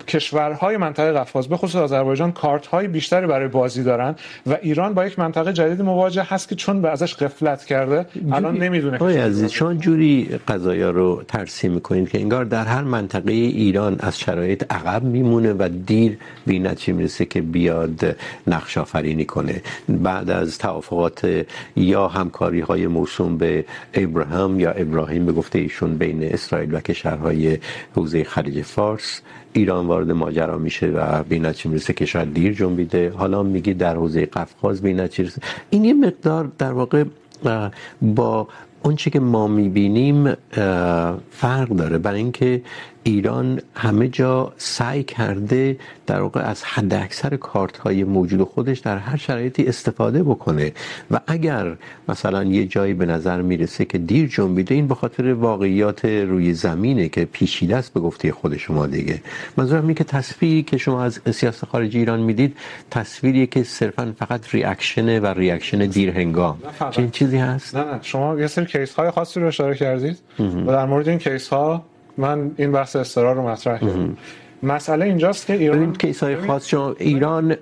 کشورهای منطقه قفقاز به خصوص آذربایجان کارت های بیشتری برای بازی دارن و ایران با یک منطقه جدید مواجه هست که چون به ازش غفلت کرده الان نمیدونه عزیز شما جوری قضایا رو ترسیم میکنید که انگار انگار در هر منطقه ایران از شرایط عقب میمونه و دیر به این نتیجه میرسه که بیاد نقش آفرینی کنه. بعد از توافقات یا همکاری های موسوم به ابراهام یا ابراهیم به گفته ایشون بین اسرائیل و کشورهای حوزه خلیج فارس، ایران وارد ماجرا میشه و به نتیجه میرسه که شاید دیر جنبیده. حالا میگی در حوزه قفقاز به نتیجه این یه مقدار در واقع با اونچه که ما میبینیم فرق داره. برای اینکه ایران همه جا سعی کرده در واقع از حد اکثر کارت های موجود خودش در هر شرایطی استفاده بکنه. و اگر مثلا یه جایی به نظر میرسه که دیر جنبیده این به خاطر واقعیات روی زمینه که پیچیده است به گفته خود شما دیگه. منظورم اینه که تصویری که شما از سیاست خارجی ایران میدید تصویریه که صرفا فقط ریاکشنه و ریاکشن دیر هنگام چه چیزی هست؟ نه نه شما یه سری کیس های خاصی رو اشاره کردید. و در مورد این کیس ها من این بحث استرار رو مطرح کردم مسئله اینجاست که ایران کیس های خاص شما ایران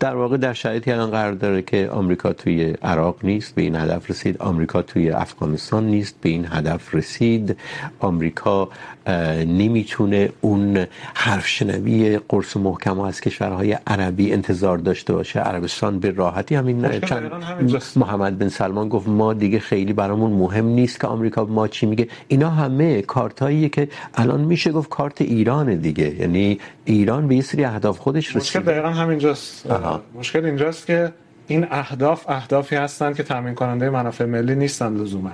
در واقع در شرایطی الان قرار داره که آمریکا توی عراق نیست به این هدف رسید. آمریکا توی افغانستان نیست به این هدف رسید. آمریکا نمیتونه اون حرف شنوی قرص محکم از کشورهای عربی انتظار داشته باشه. عربستان به راحتی همین چند محمد بن سلمان گفت ما دیگه خیلی برامون مهم نیست که آمریکا ما چی میگه. اینا همه کارتاییه که الان میشه گفت کارت ایران دیگه. یعنی ایران به یه سری اهداف خودش رسید مشکل دقیقا همینجاست. مشکل اینجاست که این اهداف اهدافی هستند که تامین کننده منافع ملی نیستند لزوما.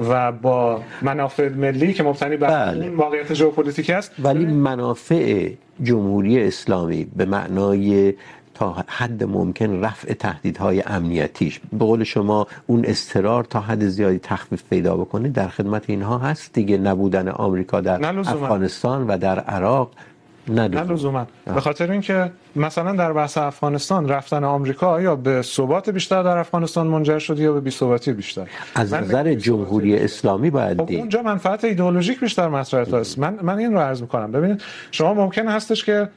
و با منافع ملی که مبتنی بر بله. واقعیت ژئوپلیتیک است ولی منافع جمهوری اسلامی به معنای تا حد ممکن رفع تهدیدهای امنیتیش به قول شما اون استرار تا حد زیادی تخفیف پیدا بکنه در خدمت اینها هست دیگه نبودن آمریکا در. افغانستان و در عراق نه نه لزوما. به خاطر اینکه مثلا در بحث افغانستان رفتن آمریکا یا به ثبات بیشتر در افغانستان منجر شد یا به بی‌ثباتی بیشتر؟ از نظر جمهوری اسلامی باید خب دید. اونجا منفعت ایدئولوژیک بیشتر مطرح است. من من این رو عرض میکنم. ببینید شما ممکن هستش که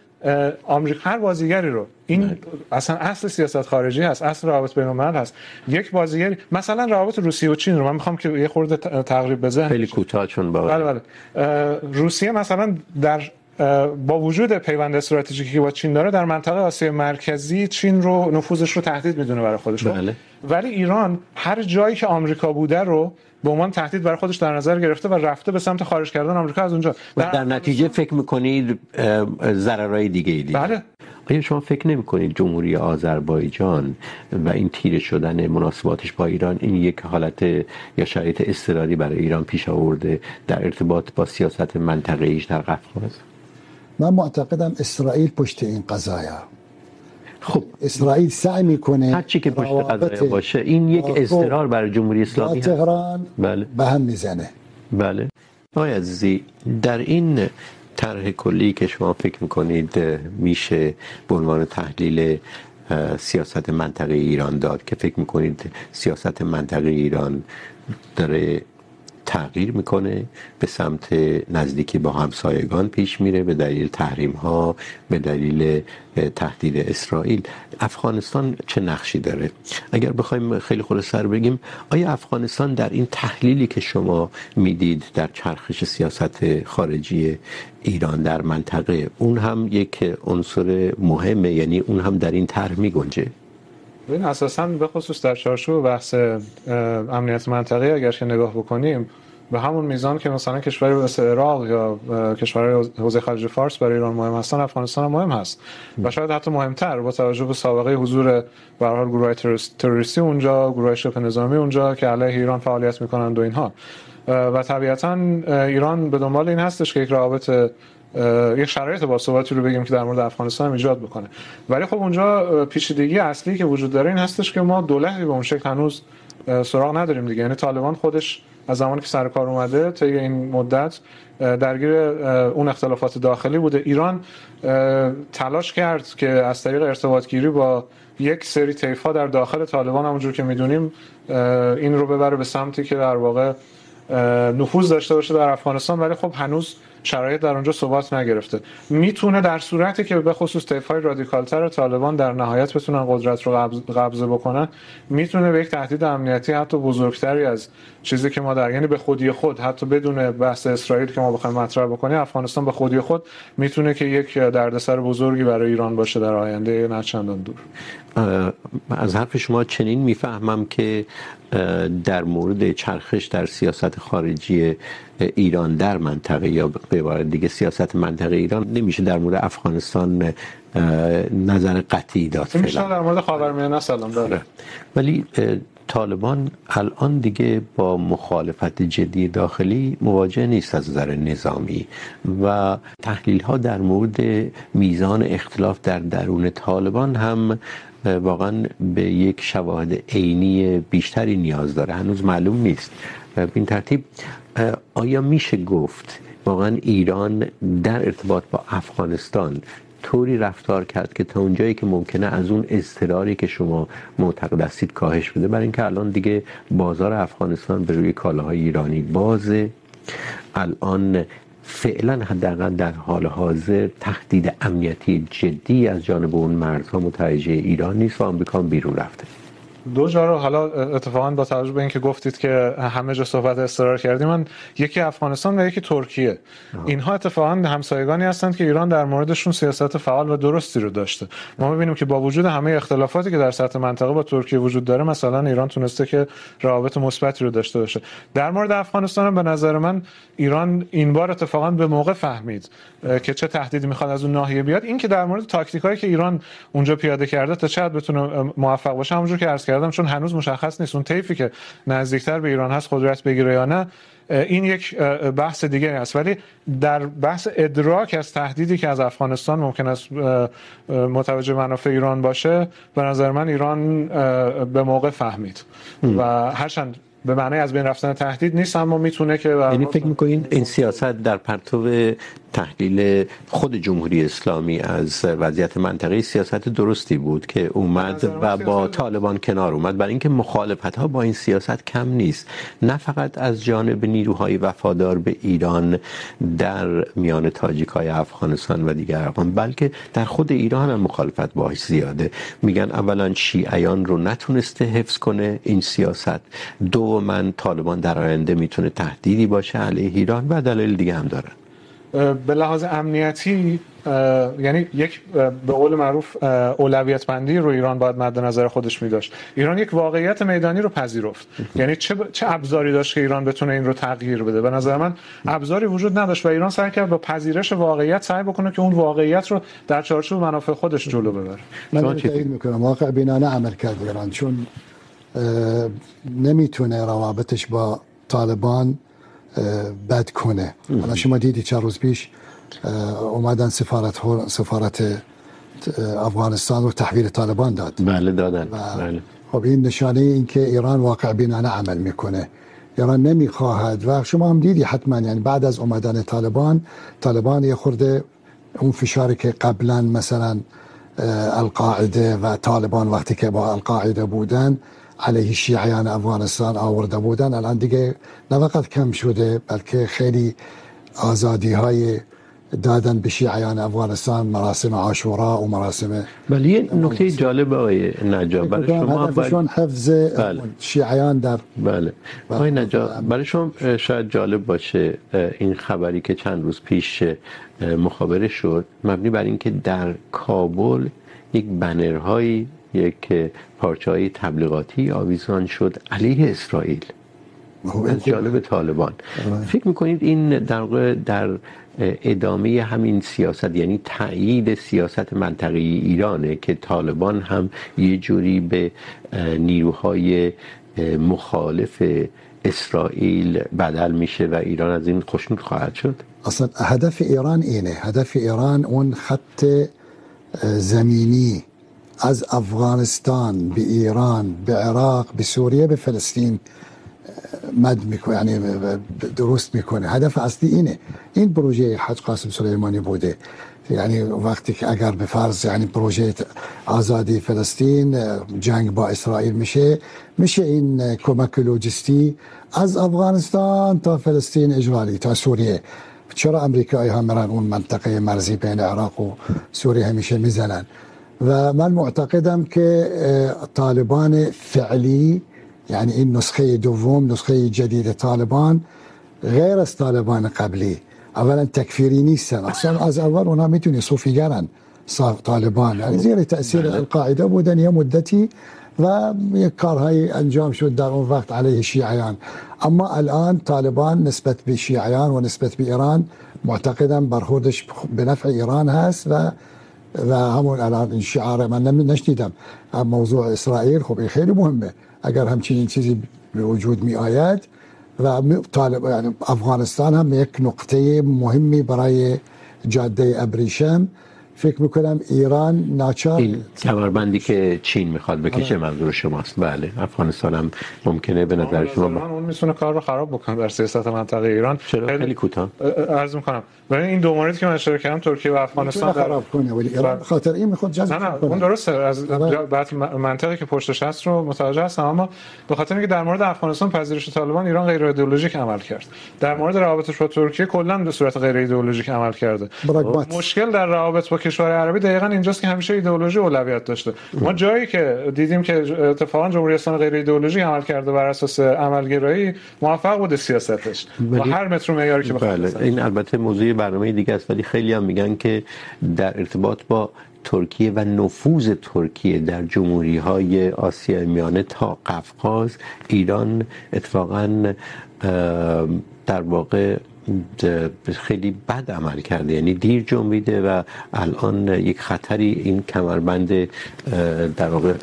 آمریکا هر بازیگری رو این اصلا اصل سیاست خارجی هست اصل روابط بین الملل هست. یک بازیگری مثلا روابط روسیه و چین رو من میخوام که یه خورده تقریب بزنم خیلی کوتاه چون بله بله. روسیه مثلا در با وجود پیوند استراتژیکی که با چین داره در منطقه آسیا مرکزی چین رو نفوذش رو تهدید میدونه برای خودش؟ بله. ولی ایران هر جایی که آمریکا بوده رو به عنوان تهدید برای خودش در نظر گرفته و رفته به سمت خارج کردن آمریکا از اونجا و در نتیجه فکر میکنید ضررهای دیگه ای دیگه بله آیا شما فکر نمی کنید جمهوری آذربایجان و این تیره شدن مناسباتش با ایران این یک حالت یا شرایط اضطراری برای ایران پیش آورده در ارتباط با سیاست منطقه‌ایش در قفقاز من معتقدم اسرائیل پشت این قضايا خب. اسرائیل سعی میکنه هر چی که پشت قضایا باشه این یک اضطرار برای جمهوری اسلامی هست. تهران بله. به هم میزنه. بله. آقای عزیزی در این طرح کلی که شما فکر میکنید میشه به عنوان تحلیل سیاست منطقه ایران داد که فکر میکنید سیاست منطقه ایران داره تغییر میکنه، به سمت نزدیکی با همسایگان پیش میره، به دلیل تحریم ها به دلیل تهدید اسرائیل. افغانستان چه نقشی داره؟ اگر بخوایم خیلی خلاصه رو بگیم، آیا افغانستان در این تحلیلی که شما میدید در چرخش سیاست خارجی ایران در منطقه، اون هم یک عنصر مهمه؟ یعنی اون هم در این طرح میگنجه؟ ببین اساسا به خصوص در چارچوب بحث امنیت منطقه اگر که نگاه بکنیم به همون میزان که مثلا کشوری مثل عراق یا کشورهای حوزه خلیج فارس برای ایران مهم هستن افغانستان هم مهم هست. و شاید حتی مهمتر با توجه به سابقه حضور به هر حال گروه تروریستی اونجا گروه شبه نظامی اونجا که علیه ایران فعالیت میکنند و اینها. و طبیعتا ایران به دنبال این هستش که یک رابط اه، یک شرایط با ثباتی رو بگیم که در مورد افغانستان هم ایجاد بکنه. ولی خب اونجا پیچیدگی اصلی که وجود داره این هستش که ما دولتی به اون شکل هنوز سراغ نداریم دیگه. یعنی طالبان خودش از زمانی که سر کار اومده تا این مدت درگیر اون اختلافات داخلی بوده. ایران تلاش کرد که از طریق ارتباط گیری با یک سری طیف در داخل طالبان همونجور که میدونیم این رو ببره به سمتی که در واقع نفوذ داشته باشه در افغانستان. ولی خب هنوز شرایط در اونجا ثبات نگرفته. میتونه در صورتی که به خصوص طیف‌های رادیکالتر طالبان در نهایت بتونن قدرت رو قبضه بکنن، میتونه به یک تهدید امنیتی حتی بزرگتری از چیزی که ما در یعنی به خودی خود، حتی بدون بحث اسرائیل که ما بخوایم مطرح بکنیم، افغانستان به خودی خود میتونه که یک دردسر بزرگی برای ایران باشه در آینده نه چندان دور از حرف شما چنین میفهمم که در مورد چرخش در سیاست خارجی ایران در منطقه یا به عبارت دیگه سیاست منطقه ایران نمیشه در مورد افغانستان نظر قطعی داد فعلا. در مورد خاورمیانه سلام داره ولی طالبان الان دیگه با مخالفت جدی داخلی مواجه نیست از نظر نظامی و تحلیل ها در مورد میزان اختلاف در درون طالبان هم واقعا به یک شواهد عینی بیشتری نیاز داره. هنوز معلوم نیست. به این ترتیب آیا میشه گفت واقعا ایران در ارتباط با افغانستان طوری رفتار کرد که تا اونجایی که ممکنه از اون اضطراری که شما معتقد هستید کاهش بده. برای اینکه الان دیگه بازار افغانستان به روی کالاهای ایرانی بازه. الان فعلا حداقل در حال حاضر تهدید امنیتی جدی از جانب اون مرزها متوجه ایران نیست و آمریکا هم بیرون رفته. دو جا رو حالا اتفاقا با توجه به اینکه گفتید که همه جا صحبت استقرار کردیم من یکی افغانستان و یکی ترکیه. اینها اتفاقا همسایگانی هستند که ایران در موردشون سیاست فعال و درستی رو داشته. ما میبینیم که با وجود همه اختلافاتی که در سطح منطقه با ترکیه وجود داره مثلا ایران تونسته که روابط مثبتی رو داشته باشه. در مورد افغانستان به نظر من ایران این بار اتفاقا به موقع فهمید. که چه تهدیدی میخواد از اون ناحیه بیاد. این که در مورد تاکتیکایی که ایران اونجا پیاده کرده تا چقدر بتونه موفق باشه همونجور که عرض کردم چون هنوز مشخص نیست اون طیفی که نزدیکتر به ایران هست قدرت بگیره یا نه این یک بحث دیگه است. ولی در بحث ادراک از تهدیدی که از افغانستان ممکن است متوجه منافع ایران باشه به نظر من ایران به موقع فهمید. و هرچند به معنی از بین رفتن تهدید نیست اما میتونه که یعنی فکر میکنین این سیاست در پرتو تحلیل خود جمهوری اسلامی از وضعیت منطقه سیاست درستی بود که اومد و با طالبان کنار اومد. برای اینکه مخالفت ها با این سیاست کم نیست. نه فقط از جانب نیروهای وفادار به ایران در میان تاجیک های افغانستان و دیگر افغان بلکه در خود ایران هم مخالفت باهاش زیاده. میگن اولا شیعیان رو نتونسته حفظ کنه. این سیاست دو من طالبان در آینده میتونه تهدیدی باشه علیه ایران و دلایل دیگه هم دارن. به لحاظ امنیتی یعنی یک به قول معروف اولویت بندی رو ایران باید مد نظر خودش می داشت ایران یک واقعیت میدانی رو پذیرفت. یعنی چه چه ابزاری داشت که ایران بتونه این رو تغییر بده؟ به نظر من ابزاری وجود نداشت و ایران سعی کرد با پذیرش واقعیت سعی بکنه که اون واقعیت رو در چارچوب منافع خودش جلو ببره. من تایید میکنم. واقع بینانه عمل کرد ایران. چون نمیتونه روابطش با طالبان بد کنه. حالا شما دیدی چند روز پیش اومدن سفارت سفارت افغانستان رو تحویل طالبان داد. بله دادن. بله. خب این نشانه این که ایران واقع بینانه عمل میکنه. ایران نمیخواهد و شما هم دیدی حتما یعنی بعد از اومدن طالبان طالبان یه خورده اون فشاری که قبلا مثلا القاعده و طالبان وقتی که با القاعده بودن علیه شیعیان افغانستان آورده بودن. الان دیگه نه فقط کم شده بلکه خیلی آزادی های دادن به شیعیان افغانستان مراسم عاشورا و مراسم ولی نکته جالب آقای نجا. برای شما هدفشون حفظ بله. شیعیان در بله. آقای نجا برای شما شاید جالب باشه این خبری که چند روز پیش مخابره شد مبنی بر اینکه در کابل یک بنرهایی یک پارچه های تبلیغاتی آویزان شد علیه اسرائیل. از جانب طالبان. فکر میکنید این در واقع در ادامه همین سیاست یعنی تایید سیاست منطقی ایرانه که طالبان هم یه جوری به نیروهای مخالف اسرائیل بدل میشه و ایران از این خوشنود خواهد شد؟ اصلا هدف ایران اینه. هدف ایران اون خط زمینی از افغانستان، به ایران، به عراق، به سوریه، به فلسطین مد میکنه یعنی درست میکنه. هدف اصلی اینه. این پروژه حج قاسم سلیمانی بوده. یعنی وقتی که اگر به فرض یعنی پروژه آزادی فلسطین جنگ با اسرائیل میشه میشه این کمک لوجستی از افغانستان تا فلسطین اجرالی تا سوریه. چرا امریکایی ها میرن اون منطقه مرزی بین عراق و سوریه همیشه میزنن؟ و من معتقدم که طالبان فعلی یعنی این نسخه دوم نسخه جدید طالبان غیر از طالبان قبلی. اولا تکفیری نیستن. اصلا از اول اونها میتونی صوفیگرن طالبان. یعنی زیر تاثیر القاعده بودن یه مدتی و یک کارهایی انجام شد در اون وقت علیه شیعیان. اما الان طالبان نسبت به شیعیان و نسبت به ایران معتقدم برخوردش به نفع ایران هست و همون الان این شعار من نشنیدم. موضوع اسرائیل خب خیلی مهمه. اگر همچین چیزی به وجود می آید و طالب یعنی افغانستان هم یک نقطه مهمی برای جاده ابریشم. فکر میکنم ایران ناچار این کمربندی که چین میخواد بکشه آره. منظور شماست. بله افغانستان هم ممکنه به نظر شما با... اون میتونه کار رو خراب بکنه در سیاست منطقه ایران. چرا؟ خیلی کوتاه. عرض میکنم. برای این دو موردی که من اشاره کردم ترکیه و افغانستان در... خراب کنه ولی ایران خاطر این میخواد جذب نه نه اون درسته. از بعد منطقه که پشتش هست رو متوجه هستم. اما به خاطر اینکه در مورد افغانستان پذیرش طالبان ایران غیر ایدئولوژیک عمل کرد. در مورد روابطش با ترکیه کلا به صورت غیر ایدئولوژیک عمل کرده. مشکل در روابط با کشور عربی دقیقا اینجاست که همیشه ایدئولوژی اولویت داشته. ما جایی که دیدیم که اتفاقا جمهوری اسلامی غیر ایدئولوژی عمل کرده بر اساس عملگرایی موفق بوده سیاستش. و هر متر معیاری که بله این البته موضوع برنامه دیگه است ولی خیلی هم میگن که در ارتباط با ترکیه و نفوذ ترکیه در جمهوری های آسیای میانه تا قفقاز ایران اتفاقا در واقع خیلی بد عمل کرده. یعنی دیر جنبیده و الان یک خطری این کمربند در واقع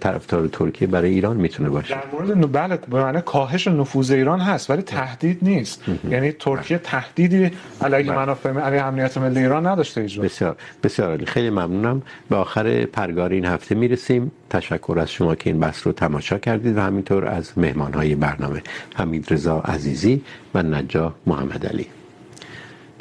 طرفدار ترکیه برای ایران میتونه باشه. در مورد بله به معنی کاهش نفوذ ایران هست ولی تهدید نیست. یعنی ترکیه تهدیدی علیه منافع علیه امنیت ملی ایران نداشته ایجاد بسیار بسیار عالی. خیلی ممنونم. به آخر پرگار این هفته میرسیم. تشکر از شما که این بحث رو تماشا کردید و همینطور از مهمانهای برنامه حمید رضا عزیزی و نجاح محمد علی.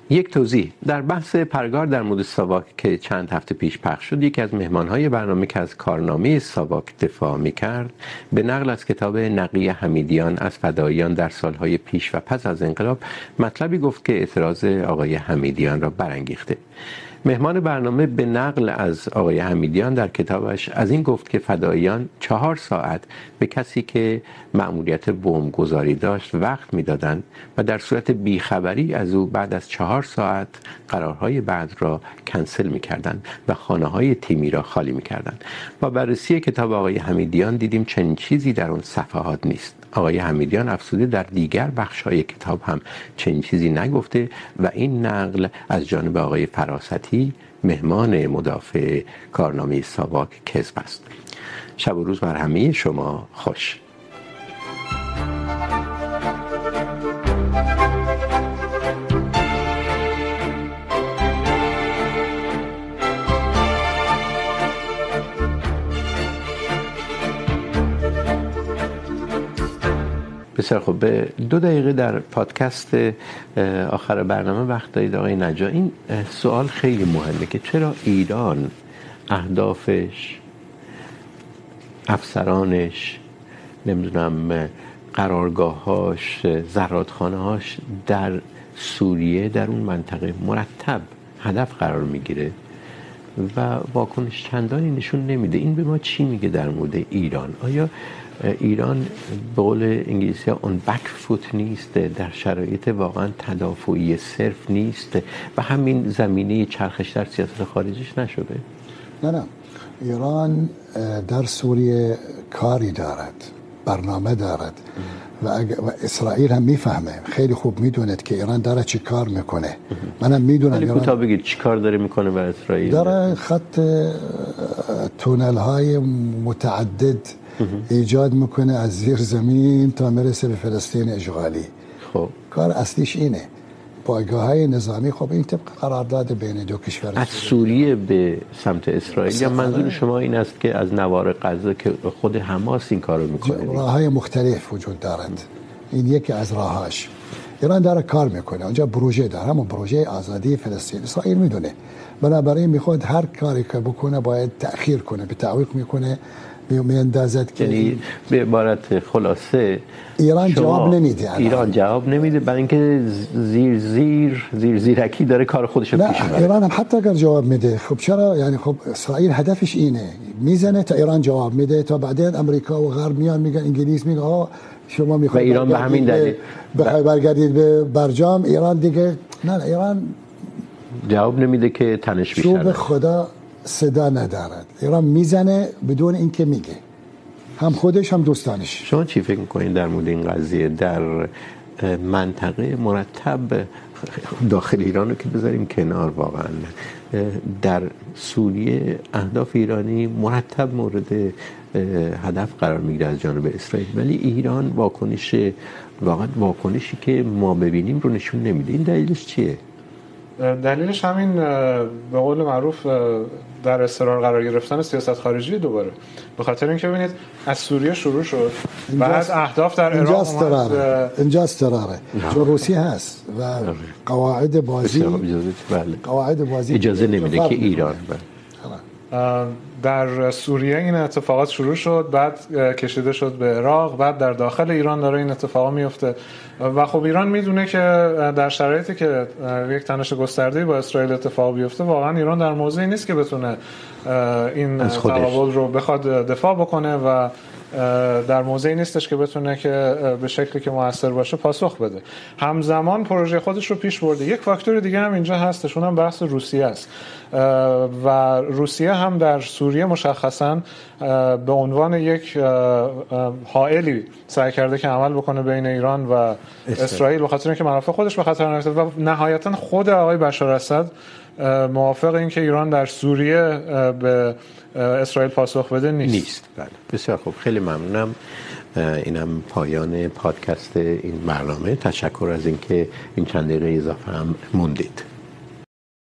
یک توضیح. در بحث پرگار در مورد ساواک که چند هفته پیش پخش شد، یکی از مهمانهای برنامه که از کارنامه ساواک دفاع می کرد به نقل از کتاب نقی حمیدیان از فداییان در سالهای پیش و پس از انقلاب مطلبی گفت که اعتراض آقای حمیدیان را برانگیخته. مهمان برنامه به نقل از آقای حمیدیان در کتابش از این گفت که فداییان چهار ساعت به کسی که مأموریت بمبگذاری داشت وقت میدادند و در صورت بیخبری از او بعد از چهار ساعت قرارهای بعد را کنسل میکردند و خانه های تیمی را خالی میکردند. با بررسی کتاب آقای حمیدیان دیدیم چنین چیزی در اون صفحات نیست. آقای حمیدیان افسوده در دیگر بخش‌های کتاب هم چنین چیزی نگفته و این نقل از جانب آقای فراستی مهمان مدافع کارنامه ساواک کذب است. شب و روز بر همه شما خوش. بسیار خوب. به دو دقیقه در پادکست آخر برنامه وقت دارید، آقای نجا. این سوال خیلی مهمه که چرا ایران اهدافش، افسرانش، نمیدونم قرارگاهاش زرادخانه هاش در سوریه در اون منطقه مرتب هدف قرار میگیره و واکنش چندانی نشون نمیده. این به ما چی میگه در مورد ایران؟ آیا ایران به قول انگلیسی ها اون بک فوت نیست در شرایط واقعا تدافعی صرف نیست و همین زمینه چرخش در سیاست خارجیش نشده. نه نه. ایران در سوریه کاری دارد برنامه دارد و, و اسرائیل هم میفهمه. خیلی خوب میدوند که ایران داره چی کار میکنه. منم میدونم ولی کوتاه بگید چی کار داره میکنه برای اسرائیل؟ داره خط تونل های متعدد ایجاد میکنه از زیر زمین تا مرسه به فلسطین اشغالی. خب. کار اصلیش اینه. پایگاه های نظامی خب این طبق قرارداد بین دو کشور از سوریه به سمت اسرائیل. یا منظور شما این است که از نوار غزه که خود حماس این کارو میکنه راه های مختلف وجود دارند. این یکی از راهاش ایران داره کار میکنه. اونجا پروژه داره. همون پروژه آزادی فلسطین. اسرائیل میدونه. بنابراین میخواد هر کاری که بکنه باید تأخیر کنه به تعویق میکنه. میاندازد که یعنی به عبارت خلاصه ایران جواب نمیده ایران جواب نمیده برای اینکه زیر زیر زیر زیرکی داره کار خودش رو پیش میبره. ایران هم حتی اگر جواب میده خب چرا؟ یعنی خب اسرائیل هدفش اینه. میزنه تا ایران جواب میده تا بعدين امریکا و غرب میان میگن انگلیس میگه آقا شما میخواید ایران به همین دلیل. بخوای برگردید به برجام ایران دیگه نه ایران جواب نمیده که تنش بیشتر شو به خدا صدا ندارد. ایران میزنه بدون اینکه میگه. هم خودش، هم دوستانش. شما چی فکر میکنید در مورد این قضیه؟ در منطقه مرتب داخل ایران رو که بذاریم کنار واقعا. در سوریه اهداف ایرانی مرتب مورد هدف قرار میگیره از جانب اسرائیل. ولی ایران واکنش، واقعا واکنشی که ما ببینیم رو نشون نمیده. این دلیلش چیه؟ دلیلش همین به قول معروف در استقرار قرار گرفتن سیاست خارجی دوباره. به خاطر اینکه ببینید از سوریه شروع شد. بعد اهداف در عراق اومد. اینجاست تراره چون روسیه هست و قواعد بازی قواعد بازی اجازه نمیده که ایران بله. در سوریه این اتفاقات شروع شد بعد کشیده شد به عراق بعد در داخل ایران داره این اتفاقا میفته. و خب ایران میدونه که در شرایطی که یک تنش گسترده با اسرائیل اتفاق بیفته واقعا ایران در موضعی نیست که بتونه این تقابل رو بخواد دفاع بکنه و در موضعی نیستش که بتونه که به شکلی که مؤثر باشه پاسخ بده. همزمان پروژه خودش رو پیش برده. یک فاکتور دیگه هم اینجا هستش اونم بحث روسیه است. و روسیه هم در سوریه مشخصا به عنوان یک حائلی سعی کرده که عمل بکنه بین ایران و اسرائیل. به خاطر اینکه منافع خودش به خطر نیفته و نهایتا خود آقای بشار اسد موافق این که ایران در سوریه به اسرائیل پاسخ بده نیست. نیست. بله. بسیار خوب. خیلی ممنونم. اینم پایان پادکست این برنامه. تشکر از اینکه این چند دقیقه اضافه هم موندید.